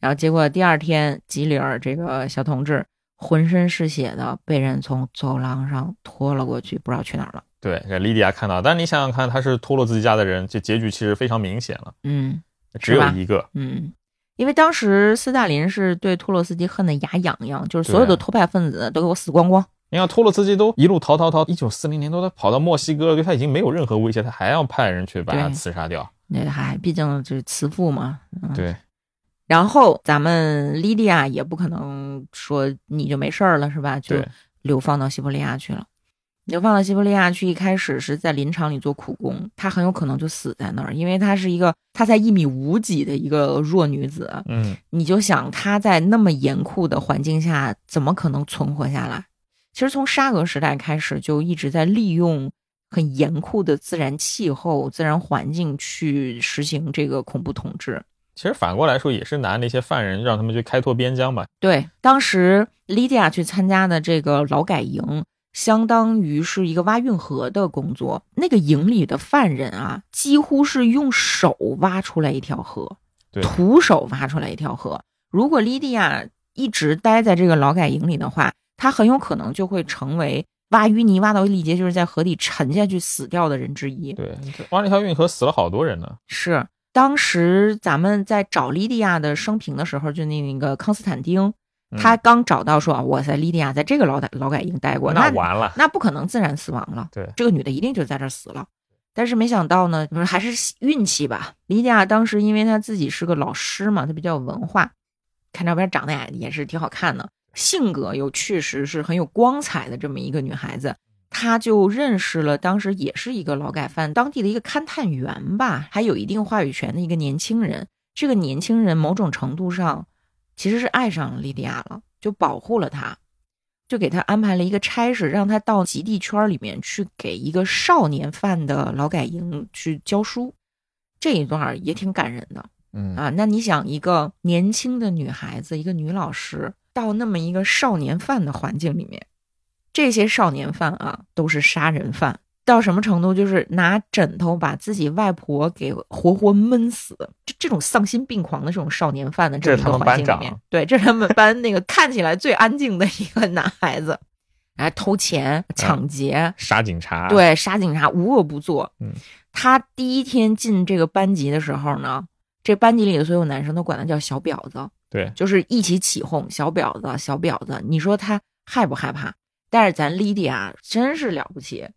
然后结果第二天，吉里尔这个小同志浑身是血的被人从走廊上拖了过去，不知道去哪儿了。对，这莉迪亚看到，但是你想想看，他是托洛茨基家的人，这结局其实非常明显了，嗯只有一个。嗯，因为当时斯大林是对托洛斯基恨得牙痒痒，就是所有的托派分子都给我死光光。你看托洛茨基都一路逃逃逃，一九四零年都他跑到墨西哥了，对他已经没有任何威胁，他还要派人去把他刺杀掉。那还毕竟就是慈父嘛。嗯、。对，然后咱们莉迪亚也不可能说你就没事儿了是吧？就流放到西伯利亚去了。流放到西伯利亚去，一开始是在林场里做苦工，她很有可能就死在那儿，因为她是一个她才一米五几的一个弱女子。嗯，你就想她在那么严酷的环境下，怎么可能存活下来？其实从沙俄时代开始，就一直在利用很严酷的自然气候、自然环境去实行这个恐怖统治。其实反过来说，也是拿那些犯人让他们去开拓边疆吧。对，当时莉迪亚去参加的这个劳改营，相当于是一个挖运河的工作。那个营里的犯人啊，几乎是用手挖出来一条河，徒手挖出来一条河。如果莉迪亚一直待在这个劳改营里的话，他很有可能就会成为挖淤泥挖到力竭，就是在河底沉下去死掉的人之一。对，这挖那条运河死了好多人呢。是当时咱们在找莉迪亚的生平的时候，就那那个康斯坦丁，嗯他刚找到说，我在莉迪亚在这个劳改劳改营待过，那那完了。那不可能自然死亡了，对这个女的一定就在这儿死了。但是没想到呢，还是运气吧。莉迪亚当时因为她自己是个老师嘛，她比较有文化，看照片长得也也是挺好看的，性格又确实是很有光彩的这么一个女孩子。她就认识了当时也是一个劳改犯，当地的一个勘探员吧，还有一定话语权的一个年轻人。这个年轻人某种程度上其实是爱上了莉迪亚了，就保护了她，就给她安排了一个差事，让她到极地圈里面去给一个少年犯的劳改营去教书。这一段也挺感人的。嗯啊，那你想，一个年轻的女孩子，一个女老师，到那么一个少年犯的环境里面，这些少年犯啊，都是杀人犯，到什么程度？就是拿枕头把自己外婆给活活闷死，这这种丧心病狂的这种少年犯的这么一个这是他们班环境里面，对，这是他们班那个看起来最安静的一个男孩子，哎，偷钱、抢劫，杀警察。，对，杀警察无恶不作。嗯，他第一天进这个班级的时候呢，这班级里的所有男生都管他叫小婊子，对，就是一起起哄，小婊子，小婊子。你说他害不害怕？但是咱莉迪亚真是了不起，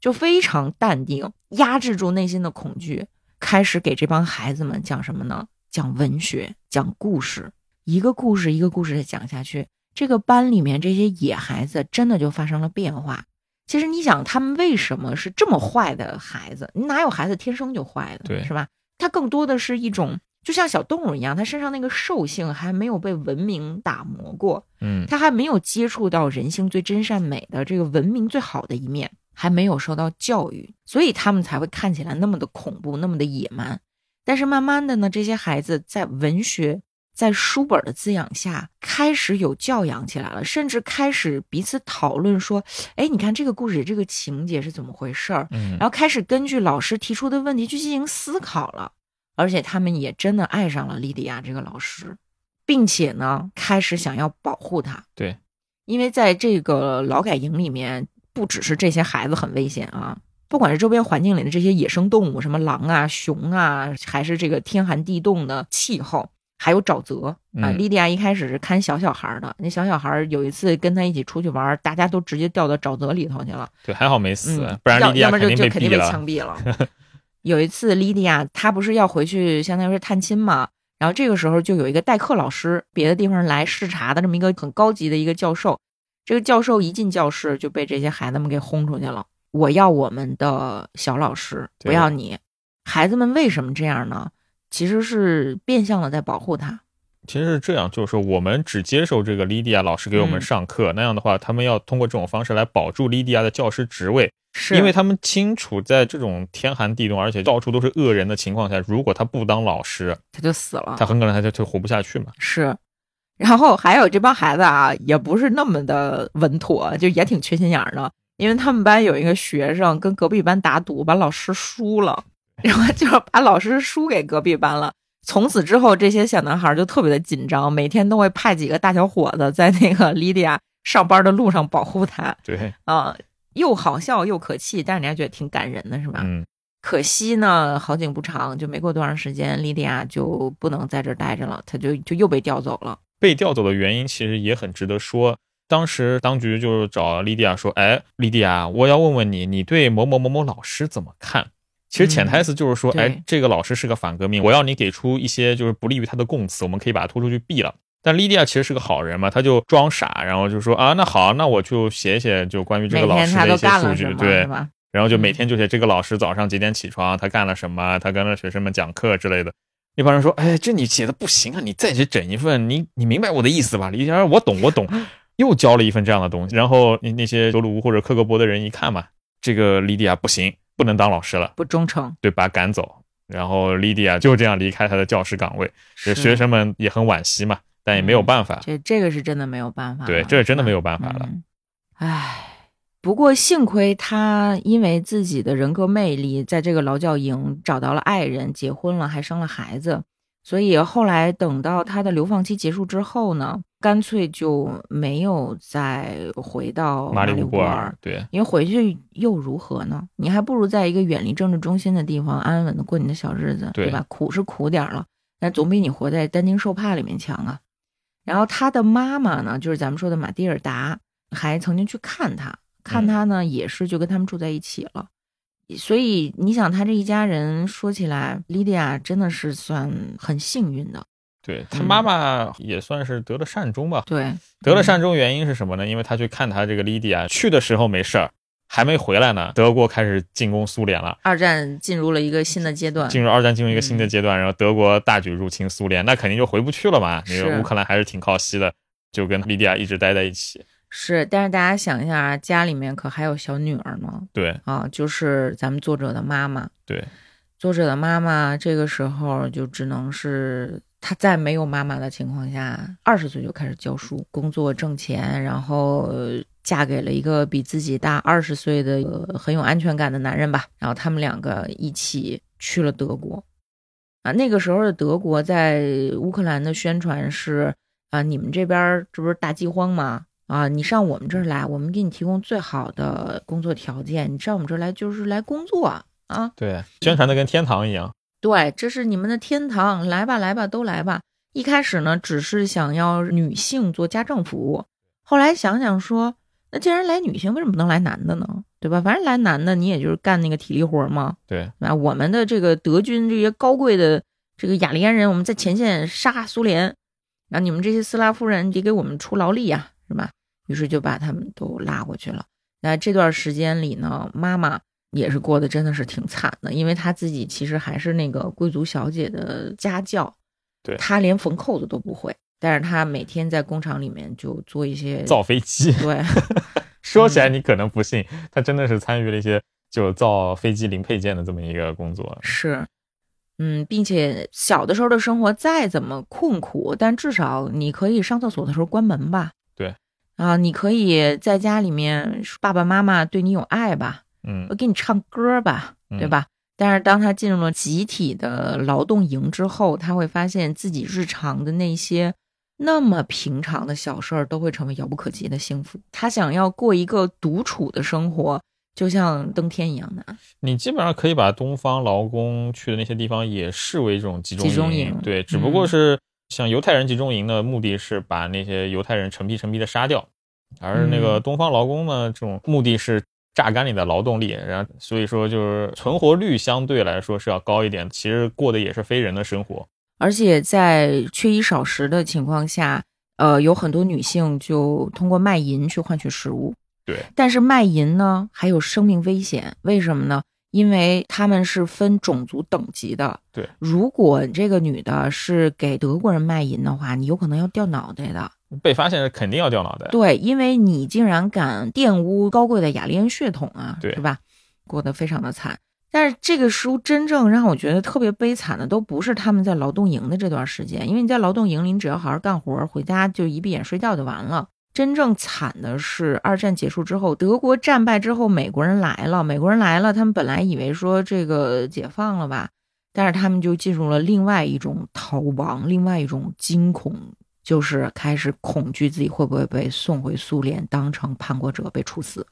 就非常淡定，压制住内心的恐惧，开始给这帮孩子们讲什么呢？讲文学，讲故事，一个故事一个故事的讲下去。这个班里面这些野孩子真的就发生了变化。其实你想，他们为什么是这么坏的孩子？你哪有孩子天生就坏的，对是吧？他更多的是一种，就像小动物一样，它身上那个兽性还没有被文明打磨过，嗯，他还没有接触到人性最真善美的这个文明最好的一面，还还没有受到教育，所以他们才会看起来那么的恐怖，那么的野蛮。但是慢慢的呢，这些孩子在文学、在书本的滋养下，开始有教养起来了，甚至开始彼此讨论说：“哎，你看这个故事这个情节是怎么回事儿？”嗯然后开始根据老师提出的问题去进行思考了，而且他们也真的爱上了莉迪亚这个老师，并且呢，开始想要保护她。对，因为在这个劳改营里面，不只是这些孩子很危险啊，不管是周边环境里的这些野生动物，什么狼啊、熊啊，还是这个天寒地冻的气候，还有沼泽啊。嗯莉迪亚一开始是看小小孩儿的，那小小孩儿有一次跟他一起出去玩，大家都直接掉到沼泽里头去了。对，还好没死，嗯，不然莉迪亚肯定就就肯定被。枪毙了。*laughs* 有一次，莉迪亚她不是要回去，相当于是探亲嘛。然后这个时候就有一个代课老师，别的地方来视察的这么一个很高级的一个教授。这个教授一进教室就被这些孩子们给轰出去了。我要我们的小老师，不要你。孩子们为什么这样呢？其实是变相的在保护他。其实是这样，就是说我们只接受这个莉迪亚老师给我们嗯上课，那样的话，他们要通过这种方式来保住莉迪亚的教师职位，是因为他们清楚在这种天寒地冻，而且到处都是恶人的情况下，如果他不当老师，他就死了。他很可能他就就活不下去嘛。是，然后还有这帮孩子啊，也不是那么的稳妥，就也挺缺心眼儿的。因为他们班有一个学生跟隔壁班打赌，把老师输了，然后就把老师输给隔壁班了。从此之后，这些小男孩就特别的紧张，每天都会派几个大小伙子在那个莉迪亚上班的路上保护他对，啊、又好笑又可气，但是人家觉得挺感人的，是吧？嗯，可惜呢，好景不长，就没过多长时间，莉迪亚就不能在这儿待着了，她就就又被调走了。被调走的原因其实也很值得说。当时当局就是找莉迪亚说：“哎，莉迪亚，我要问问你，你对某某某某老师怎么看？”其实潜台词就是说，嗯哎，这个老师是个反革命，我要你给出一些就是不利于他的供词，我们可以把他拖出去毙了。但莉迪亚其实是个好人嘛，他就装傻，然后就说啊，那好，那我就写写就关于这个老师的一些数据，对，吧？然后就每嗯天就写这个老师早上几点起床，他干了什么，他跟着学生们讲课之类的。一帮人说：“哎，这你写的不行啊，你再去整一份，你你明白我的意思吧？”李佳，我懂，我懂，*laughs* 又交了一份这样的东西。然后那那些德鲁乌或者克格勃的人一看嘛，这个莉迪亚不行，不能当老师了，不忠诚，对，把他赶走。然后莉迪亚就这样离开他的教师岗位，这学生们也很惋惜嘛，但也没有办法。这这个是真的没有办法，对，这真的没有有办法了。嗯唉，不过幸亏他因为自己的人格魅力，在这个劳教营找到了爱人，结婚了，还生了孩子。所以后来等到他的流放期结束之后呢，干脆就没有再回到马里里乌波尔尔，，对，因为回去又如何呢？你还不如在一个远离政治中心的地方，安安稳的过你的小日子，对对吧？苦是苦点儿了，但总比你活在担惊受怕里面强啊。然后他的妈妈呢，就是咱们说的马蒂尔达，还曾经去看他，看他呢、也是就跟他们住在一起了。所以你想，他这一家人说起来，莉迪亚真的是算很幸运的。对他嗯妈妈也算是得了善终吧。对，得了善终原因是什么呢？因为他去看他这个莉迪亚，去的时候没事儿，还没回来呢，德国开始进攻苏联了，二战进入了一个新的阶段。进入二战进入一个新嗯的阶段，然后德国大举入侵苏联，那肯定就回不去了嘛。那是个乌克兰还是挺靠西的，就跟莉迪亚一直待在一起。是，但是大家想一下啊，家里面可还有小女儿呢。对啊，就是咱们作者的妈妈。对，作者的妈妈这个时候就只能是她在没有妈妈的情况下，二十岁就开始教书、工作、挣钱，然后嫁给了一个比自己大二十岁的、呃很有安全感的男人吧。然后他们两个一起去了德国。啊，那个时候的德国在乌克兰的宣传是啊，你们这边这不是大饥荒吗？啊，你上我们这儿来，我们给你提供最好的工作条件。你上我们这儿来就是来工作啊，对，宣传的跟天堂一样。对，这是你们的天堂，来吧，来吧，都来吧。一开始呢，只是想要女性做家政服务，后来想想说，那既然来女性，为什么不能来男的呢？对吧？反正来男的，你也就是干那个体力活嘛。对，那，我们的这个德军这些高贵的这个雅利安人，我们在前线杀苏联，然后你们这些斯拉夫人得给我们出劳力呀、是吧？于是就把他们都拉过去了。那这段时间里呢，妈妈也是过得真的是挺惨的，因为她自己其实还是那个贵族小姐的家教，对她连缝扣子都不会，但是她每天在工厂里面就做一些造飞机。对，*laughs* 说起来你可能不信，她真的是参与了一些就造飞机零配件的这么一个工作。是，嗯，并且小的时候的生活再怎么困苦，但至少你可以上厕所的时候关门吧。对，啊，你可以在家里面爸爸妈妈对你有爱吧，嗯我给你唱歌吧，嗯对吧？但是当他进入了集体的劳动营之后，他会发现自己日常的那些那么平常的小事儿都会成为遥不可及的幸福。他想要过一个独处的生活，就像登天一样难。你基本上可以把东方劳工去的那些地方也视为这种集中集中营对，只不过嗯是像犹太人集中营的目的是把那些犹太人成批成批的杀掉，而那个嗯东方劳工呢，这种目的是榨干你的劳动力，然后所以说就是存活率相对来说是要高一点，其实过的也是非人的生活。而且在缺衣少食的情况下，呃，有很多女性就通过卖淫去换取食物。对，但是卖淫呢还有生命危险，为什么呢？因为他们是分种族等级的。对，如果这个女的是给德国人卖淫的话，你有可能要掉脑袋的。被发现是肯定要掉脑袋。对，因为你竟然敢玷污高贵的雅利安血统啊，对是吧？过得非常的惨。但是这个书真正让我觉得特别悲惨的，都不是他们在劳动营的这段时间，因为你在劳动营里，你只要好好干活，回家就一闭眼睡觉就完了。真正惨的是二战结束之后，德国战败之后，美国人来了，美国人来了，他们本来以为说这个解放了吧，但是他们就进入了另外一种逃亡，另外一种惊恐，就是开始恐惧自己会不会被送回苏联，当成叛国者被处死。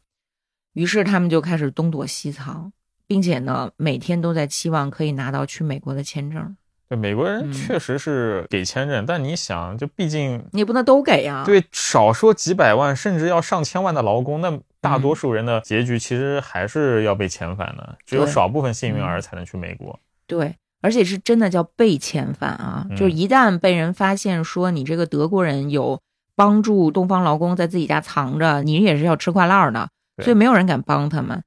于是他们就开始东躲西藏，并且呢，每天都在期望可以拿到去美国的签证。对，美国人嗯确实是给签证，但你想，就毕竟你不能都给呀、对少说几百万，甚至要上千万的劳工，那大嗯多数人的结局其实还是要被遣返的，只有少部分幸运嗯儿才能去美国。对，而且是真的叫被遣返啊！嗯就是一旦被人发现说你这个德国人有帮助东方劳工在自己家藏着，你也是要吃挂烂儿的，所以没有人敢帮他们。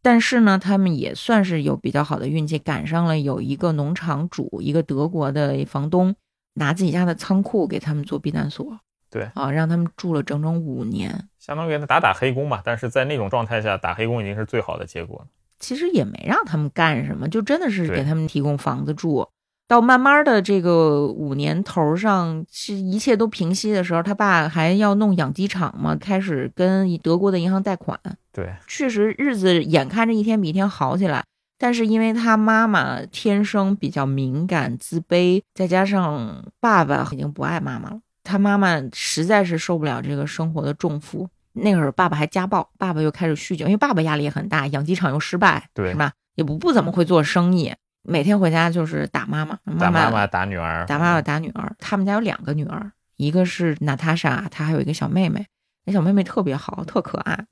但是呢，他们也算是有比较好的运气，赶上了有一个农场主，一个德国的房东，拿自己家的仓库给他们做避难所。对啊，让他们住了整整五年。相当于打打黑工吧，但是在那种状态下，打黑工已经是最好的结果了。其实也没让他们干什么，就真的是给他们提供房子住。到慢慢的这个五年头上，是一切都平息的时候，他爸还要弄养鸡场嘛，开始跟德国的银行贷款。对，确实日子眼看着一天比一天好起来，但是因为他妈妈天生比较敏感、自卑，再加上爸爸已经不爱妈妈了，他妈妈实在是受不了这个生活的重负。那会儿爸爸还家暴，爸爸又开始酗酒，因为爸爸压力也很大，养鸡场又失败，对是吧？也不不怎么会做生意，每天回家就是打妈妈，妈打妈妈打女儿，打妈妈打女儿。他们家有两个女儿，一个是娜塔莎，她还有一个小妹妹。那小妹妹特别好，特可爱。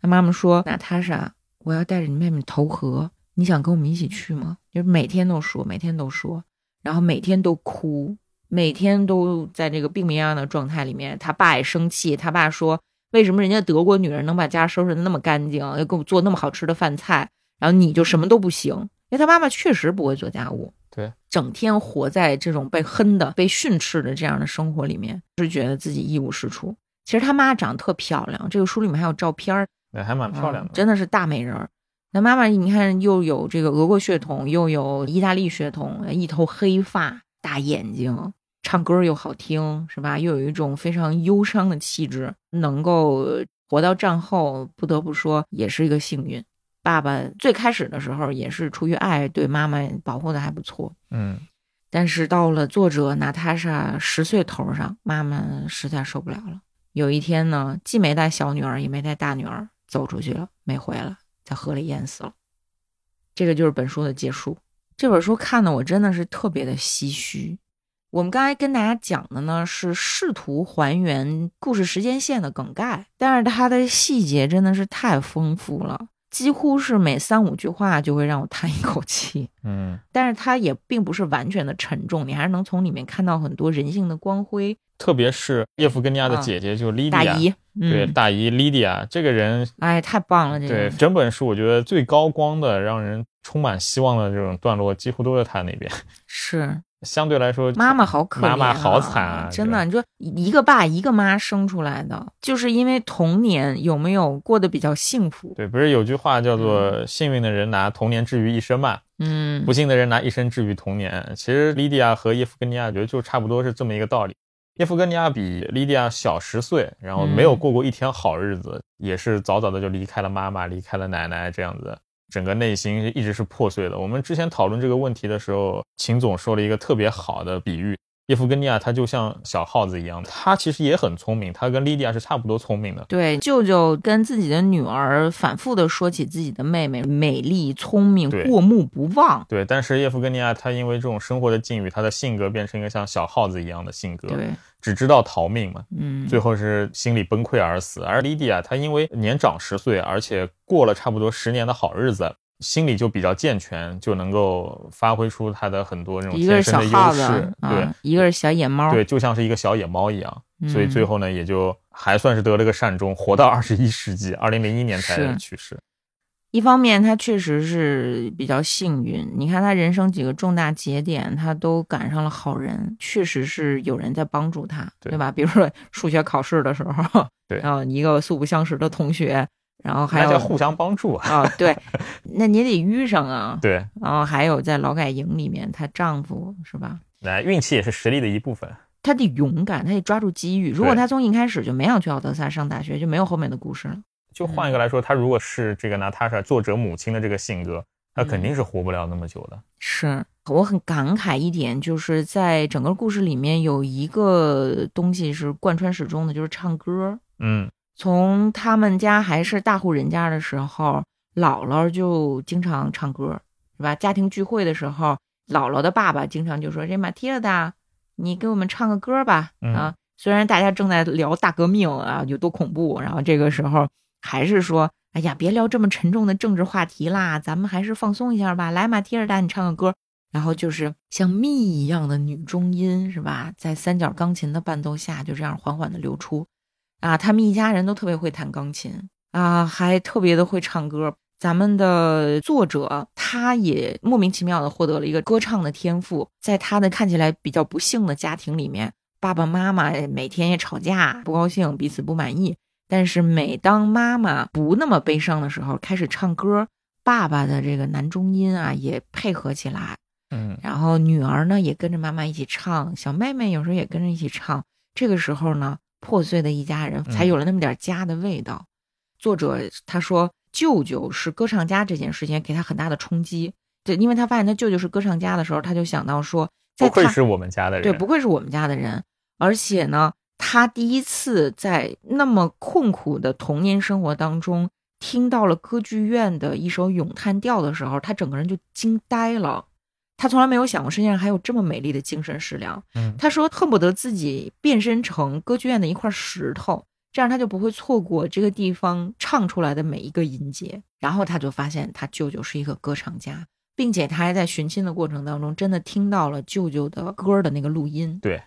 她妈妈说：“娜塔莎，我要带着你妹妹投河，你想跟我们一起去吗？”就是每天都说，每天都说，然后每天都哭，每天都在这个病殃殃的状态里面。他爸也生气，他爸说：“为什么人家德国女人能把家收拾的那么干净，又给我做那么好吃的饭菜，然后你就什么都不行？”因为她妈妈确实不会做家务。对，整天活在这种被哼的、被训斥的这样的生活里面，是觉得自己一无是处。其实她妈长得特漂亮，这个书里面还有照片儿，那还蛮漂亮的。嗯真的是大美人儿。那妈妈，你看又有这个俄国血统，又有意大利血统，一头黑发，大眼睛，唱歌又好听，是吧？又有一种非常忧伤的气质，能够活到战后，不得不说也是一个幸运。爸爸最开始的时候也是出于爱，对妈妈保护的还不错。嗯，但是到了作者娜塔莎十岁头上，妈妈实在受不了了。有一天呢，既没带小女儿，也没带大女儿，走出去了，没回来，在河里淹死了。这个就是本书的结束。这本书看的我真的是特别的唏嘘。我们刚才跟大家讲的呢，是试图还原故事时间线的梗概，但是它的细节真的是太丰富了，几乎是每三五句话就会让我叹一口气。嗯，*laughs* 但是它也并不是完全的沉重，你还是能从里面看到很多人性的光辉。特别是叶夫根尼亚的啊姐姐，就莉迪亚，大姨，对，嗯，大姨莉迪亚这个人，哎，太棒了，这个对个整本书我觉得最高光的、让人充满希望的这种段落，几乎都在她那边。*laughs* 是相对来说，妈妈好可怜、啊，妈妈好惨啊！真的，你说一个爸一个妈生出来的，就是因为童年有没有过得比较幸福？对，不是有句话叫做“幸运的人拿童年治愈一生”嘛？嗯，不幸的人拿一生治愈童年。其实莉迪亚和叶夫根尼亚觉得就差不多是这么一个道理。叶夫根尼亚比莉迪亚小十岁，然后没有过过一天好日子，也是早早的就离开了妈妈，离开了奶奶，这样子。整个内心一直是破碎的。我们之前讨论这个问题的时候，秦总说了一个特别好的比喻：叶夫根尼亚他就像小耗子一样，他其实也很聪明，他跟莉迪亚是差不多聪明的。对，舅舅跟自己的女儿反复的说起自己的妹妹美丽、聪明、过目不忘。对，但是叶夫根尼亚他因为这种生活的境遇，他的性格变成一个像小耗子一样的性格。对。只知道逃命嘛，嗯，最后是心理崩溃而死。而莉迪亚她因为年长十岁，而且过了差不多十年的好日子，心理就比较健全，就能够发挥出他的很多那种天生的优势。对，一个是小野猫，对，就像是一个小野猫一样。所以最后呢，也就还算是得了个善终，活到二十一世纪，二零零一年才去世。一方面，他确实是比较幸运。你看，他人生几个重大节点，他都赶上了好人，确实是有人在帮助他，对吧？比如说数学考试的时候，对，然 *laughs* 后一个素不相识的同学，然后还有互相帮助啊，对，*laughs* 那你得遇上啊，对。然后还有在劳改营里面，她丈夫是吧？那运气也是实力的一部分。她得勇敢，她得抓住机遇。如果她从一开始就没想去奥德萨上大学，就没有后面的故事了。就换一个来说，她如果是这个娜塔莎作者母亲的这个性格，她肯定是活不了那么久的。是我很感慨一点，就是在整个故事里面有一个东西是贯穿始终的，就是唱歌。嗯，从他们家还是大户人家的时候，姥姥就经常唱歌，是吧？家庭聚会的时候，姥姥的爸爸经常就说：“这马蒂尔达，你给我们唱个歌吧。”啊，虽然大家正在聊大革命啊，有多恐怖，然后这个时候。还是说，哎呀，别聊这么沉重的政治话题啦，咱们还是放松一下吧。来，马蒂尔达，你唱个歌。然后就是像蜜一样的女中音，是吧？在三角钢琴的伴奏下，就这样缓缓的流出。啊，他们一家人都特别会弹钢琴啊，还特别的会唱歌。咱们的作者他也莫名其妙的获得了一个歌唱的天赋。在他的看起来比较不幸的家庭里面，爸爸妈妈每天也吵架，不高兴，彼此不满意。但是每当妈妈不那么悲伤的时候，开始唱歌，爸爸的这个男中音啊也配合起来，嗯，然后女儿呢也跟着妈妈一起唱，小妹妹有时候也跟着一起唱。这个时候呢，破碎的一家人才有了那么点家的味道。作者他说，舅舅是歌唱家这件事情给他很大的冲击，对，因为他发现他舅舅是歌唱家的时候，他就想到说，不愧是我们家的人，对，不愧是我们家的人，而且呢。他第一次在那么困苦的童年生活当中听到了歌剧院的一首咏叹调的时候，他整个人就惊呆了。他从来没有想过世界上还有这么美丽的精神食粮。嗯，他说恨不得自己变身成歌剧院的一块石头，这样他就不会错过这个地方唱出来的每一个音节。然后他就发现他舅舅是一个歌唱家，并且他还在寻亲的过程当中真的听到了舅舅的歌的那个录音。对，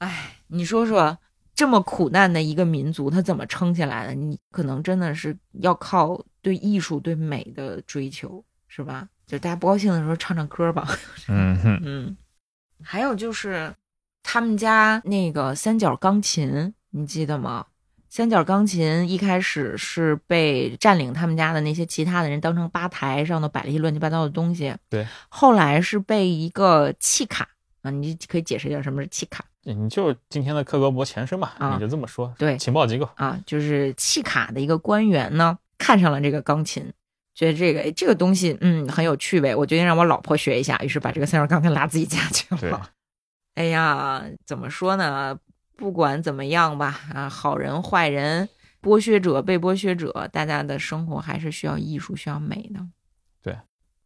哎，你说说。这么苦难的一个民族，他怎么撑起来的？你可能真的是要靠对艺术、对美的追求，是吧？就大家不高兴的时候唱唱歌吧。*laughs* 嗯哼嗯。还有就是他们家那个三角钢琴，你记得吗？三角钢琴一开始是被占领他们家的那些其他的人当成吧台上的摆了一乱七八糟的东西。对。后来是被一个契卡啊，你可以解释一下什么是契卡？你就今天的克格勃前身吧，你就这么说。对，情报机构啊，就是契卡的一个官员呢，看上了这个钢琴，觉得这个这个东西嗯很有趣味，我决定让我老婆学一下，于是把这个三角钢琴拉自己家去了。*laughs* 哎呀，怎么说呢？不管怎么样吧，啊，好人坏人，剥削者被剥削者，大家的生活还是需要艺术，需要美的。对，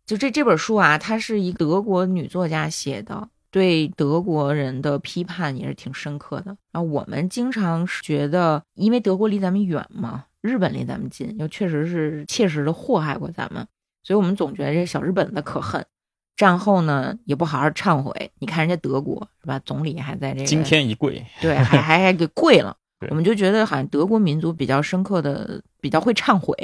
就这这本书啊，它是一德国女作家写的。对德国人的批判也是挺深刻的。然后我们经常是觉得，因为德国离咱们远嘛，日本离咱们近，又确实是切实的祸害过咱们，所以我们总觉得这小日本的可恨。战后呢，也不好好忏悔。你看人家德国是吧？总理还在这个惊天一跪，对，还还还给跪了。*laughs* 我们就觉得好像德国民族比较深刻的，比较会忏悔。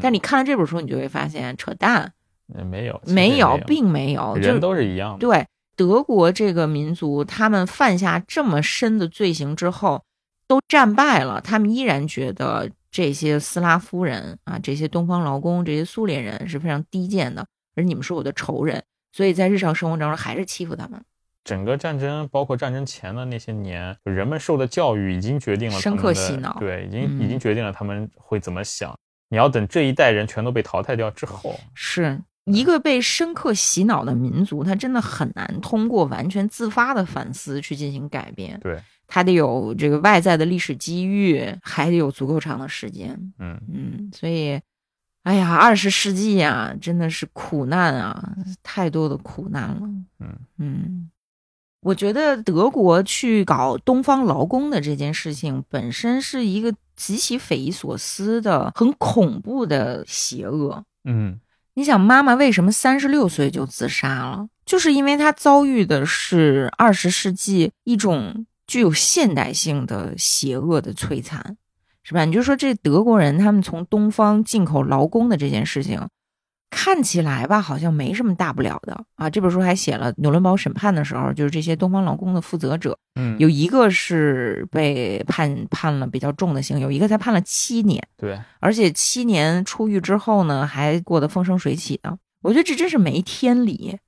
但你看了这本书，你就会发现扯淡，没有，没有，并没有，人都是一样的。对。德国这个民族，他们犯下这么深的罪行之后，都战败了，他们依然觉得这些斯拉夫人啊，这些东方劳工，这些苏联人是非常低贱的，而你们是我的仇人，所以在日常生活当中还是欺负他们。整个战争，包括战争前的那些年，人们受的教育已经决定了深刻洗脑。对，已经已经嗯决定了他们会怎么想。你要等这一代人全都被淘汰掉之后，是一个被深刻洗脑的民族，他真的很难通过完全自发的反思去进行改变。对，他得有这个外在的历史机遇，还得有足够长的时间。嗯，嗯，所以，哎呀，二十世纪呀，真的是苦难啊，太多的苦难了。嗯嗯，我觉得德国去搞东方劳工的这件事情本身是一个极其匪夷所思的、很恐怖的邪恶。嗯，你想，妈妈为什么三十六岁就自杀了？就是因为她遭遇的是二十世纪一种具有现代性的邪恶的摧残，是吧？你就说这德国人他们从东方进口劳工的这件事情，看起来吧，好像没什么大不了的啊。这本书还写了纽伦堡审判的时候，就是这些东方劳工的负责者，嗯，有一个是被判判了比较重的刑，有一个才判了七年。对，而且七年出狱之后呢，还过得风生水起的。我觉得这真是没天理。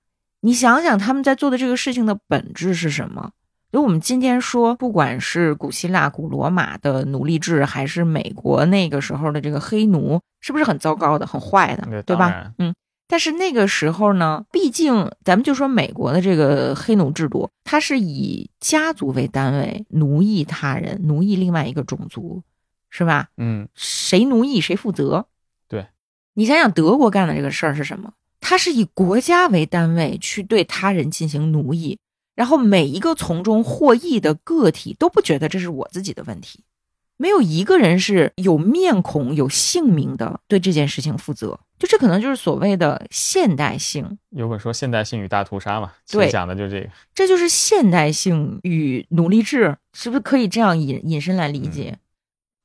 你想想，他们在做的这个事情的本质是什么？就我们今天说，不管是古希腊、古罗马的奴隶制，还是美国那个时候的这个黑奴，是不是很糟糕的、很坏的，对对吧？嗯。但是那个时候呢，毕竟咱们就说美国的这个黑奴制度，它是以家族为单位奴役他人，奴役另外一个种族，是吧？嗯，谁奴役谁负责。对，你想想德国干的这个事儿是什么？它是以国家为单位去对他人进行奴役，然后每一个从中获益的个体都不觉得这是我自己的问题，没有一个人是有面孔、有姓名的对这件事情负责。就这可能就是所谓的现代性，有本说现代性与大屠杀嘛，对讲的就是这个。这就是现代性与奴隶制，是不是可以这样引引申来理解？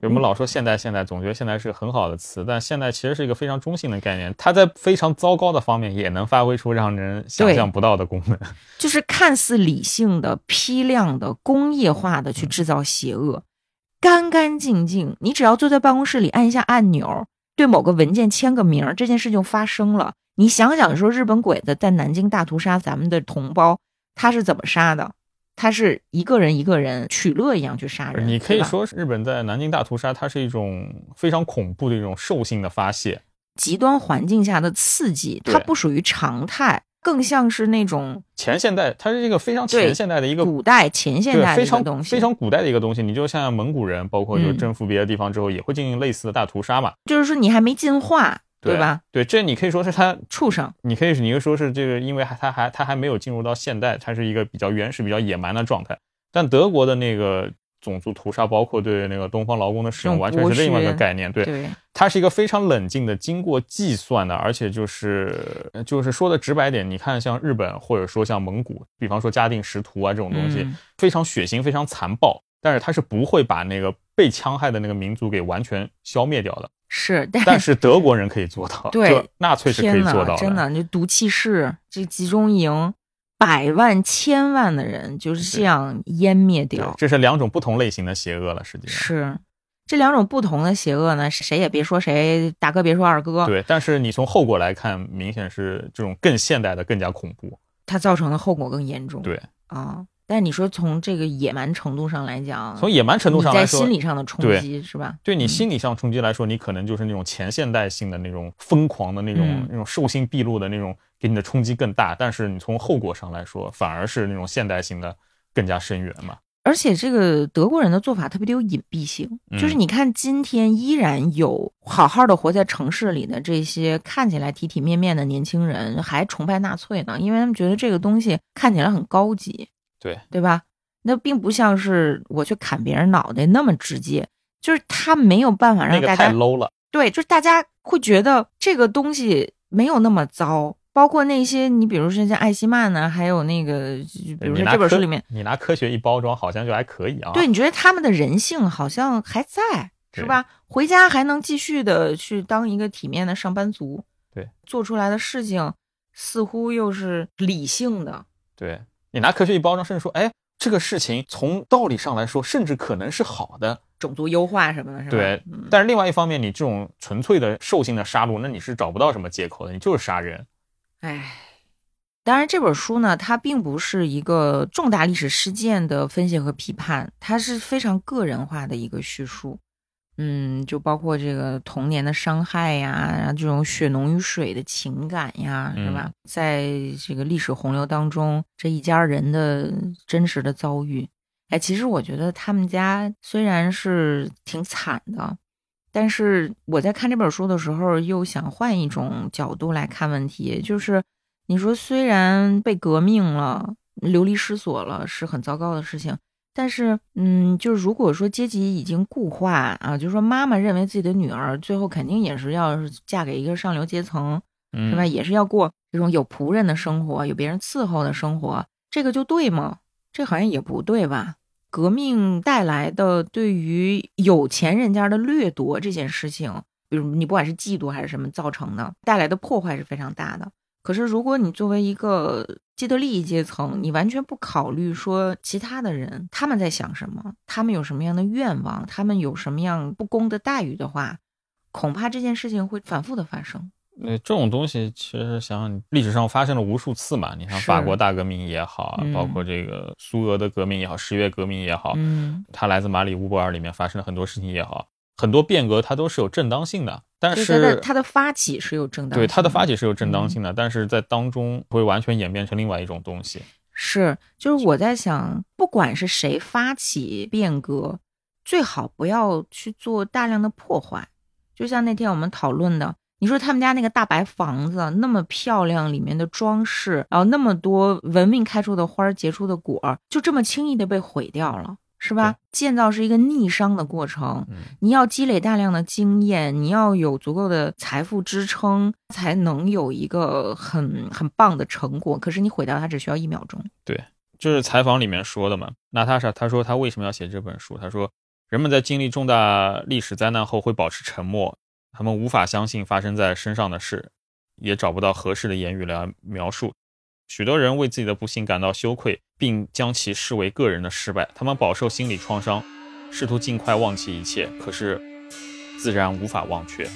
我们老说现代，现代，总觉得现代是个很好的词，但现代其实是一个非常中性的概念，它在非常糟糕的方面也能发挥出让人想象不到的功能。*laughs* 就是看似理性的、批量的、工业化的去制造邪恶，干干净净。你只要坐在办公室里按一下按钮，对某个文件签个名儿，这件事就发生了。你想想，说日本鬼子在南京大屠杀咱们的同胞，他是怎么杀的？他是一个人一个人取乐一样去杀人。你可以说，日本在南京大屠杀，它是一种非常恐怖的一种兽性的发泄。极端环境下的刺激，它不属于常态，更像是那种前现代，它是一个非常前现代的一个古代前现代的非常一个东西。非常古代的一个东西。你就像蒙古人，包括就嗯征服别的地方之后，也会进行类似的大屠杀嘛，就是说你还没进化，对吧？？对，这你可以说是他畜生。你可以，你可以说是这个，因为还它还他还没有进入到现代，它是一个比较原始、比较野蛮的状态。但德国的那个种族屠杀，包括对那个东方劳工的使用，完全是另外一个概念。对，对，它是一个非常冷静的、经过计算的，而且就是就是说的直白点，你看像日本或者说像蒙古，比方说嘉定十屠啊这种东西，嗯非常血腥、非常残暴，但是它是不会把那个被戕害的那个民族给完全消灭掉的。是，但但是德国人可以做到，*laughs* 对纳粹是可以天，做到真的，就毒气室这集中营，百万、千万的人就是这样湮灭掉。这是两种不同类型的邪恶了，实际上。是这两种不同的邪恶呢，谁也别说谁，大哥别说二哥，对，但是你从后果来看，明显是这种更现代的更加恐怖。它造成的后果更严重。对，啊，但你说从这个野蛮程度上来讲，从野蛮程度上来说在心，理上的冲击是吧？嗯对你心理上冲击来说，你可能就是那种前现代性的那种疯狂的那种、嗯那种兽性毕露的那种，给你的冲击更大。但是你从后果上来说，反而是那种现代性的更加深远嘛。而且这个德国人的做法特别的有隐蔽性，嗯就是你看今天依然有好好的活在城市里的这些看起来体体面面的年轻人还崇拜纳粹呢，因为他们觉得这个东西看起来很高级，对对吧？那并不像是我去砍别人脑袋那么直接，就是他没有办法那个太让大家 low 了。对，就是大家会觉得这个东西没有那么糟。包括那些你比如说像艾希曼呢，还有那个，比如说这本书里面，你拿科学一包装，好像就还可以啊。对，你觉得他们的人性好像还在，是吧？回家还能继续的去当一个体面的上班族，对，做出来的事情似乎又是理性的，对，你拿科学一包装，甚至说，哎，这个事情从道理上来说，甚至可能是好的，种族优化什么的，是吧？对。但是另外一方面，你这种纯粹的兽性的杀戮，那你是找不到什么借口的，你就是杀人。哎，当然这本书呢，它并不是一个重大历史事件的分析和批判，它是非常个人化的一个叙述。嗯，就包括这个童年的伤害呀，然后这种血浓于水的情感呀，是吧？在这个历史洪流当中，这一家人的真实的遭遇，哎，其实我觉得他们家虽然是挺惨的，但是我在看这本书的时候，又想换一种角度来看问题，就是你说虽然被革命了，流离失所了，是很糟糕的事情。但是，嗯，就是如果说阶级已经固化啊，就是说妈妈认为自己的女儿最后肯定也是要嫁给一个上流阶层，是吧？也是要过这种有仆人的生活，有别人伺候的生活，这个就对吗？这好像也不对吧？革命带来的对于有钱人家的掠夺这件事情，比如你不管是嫉妒还是什么造成的，带来的破坏是非常大的。可是如果你作为一个既得利益阶层，你完全不考虑说其他的人他们在想什么，他们有什么样的愿望，他们有什么样不公的待遇的话，恐怕这件事情会反复的发生。那这种东西其实想想历史上发生了无数次嘛，你像法国大革命也好，包括这个苏俄的革命也好，十月革命也好，嗯，他来自马里乌波尔里面发生了很多事情也好。很多变革它都是有正当性的，但是它的发起是有正当对它的发起是有正当性的，但是在当中会完全演变成另外一种东西。是，就是我在想，不管是谁发起变革，最好不要去做大量的破坏。就像那天我们讨论的，你说他们家那个大白房子那么漂亮，里面的装饰，然后那么多文明开出的花结出的果，就这么轻易的被毁掉了。是吧？建造是一个逆商的过程，你要积累大量的经验，你要有足够的财富支撑，才能有一个很很棒的成果。可是你毁掉它只需要一秒钟。对，就是采访里面说的嘛。娜塔莎她说她为什么要写这本书？她说人们在经历重大历史灾难后会保持沉默，他们无法相信发生在身上的事，也找不到合适的言语来描述。许多人为自己的不幸感到羞愧，并将其视为个人的失败。他们饱受心理创伤，试图尽快忘记一切，可是自然无法忘却。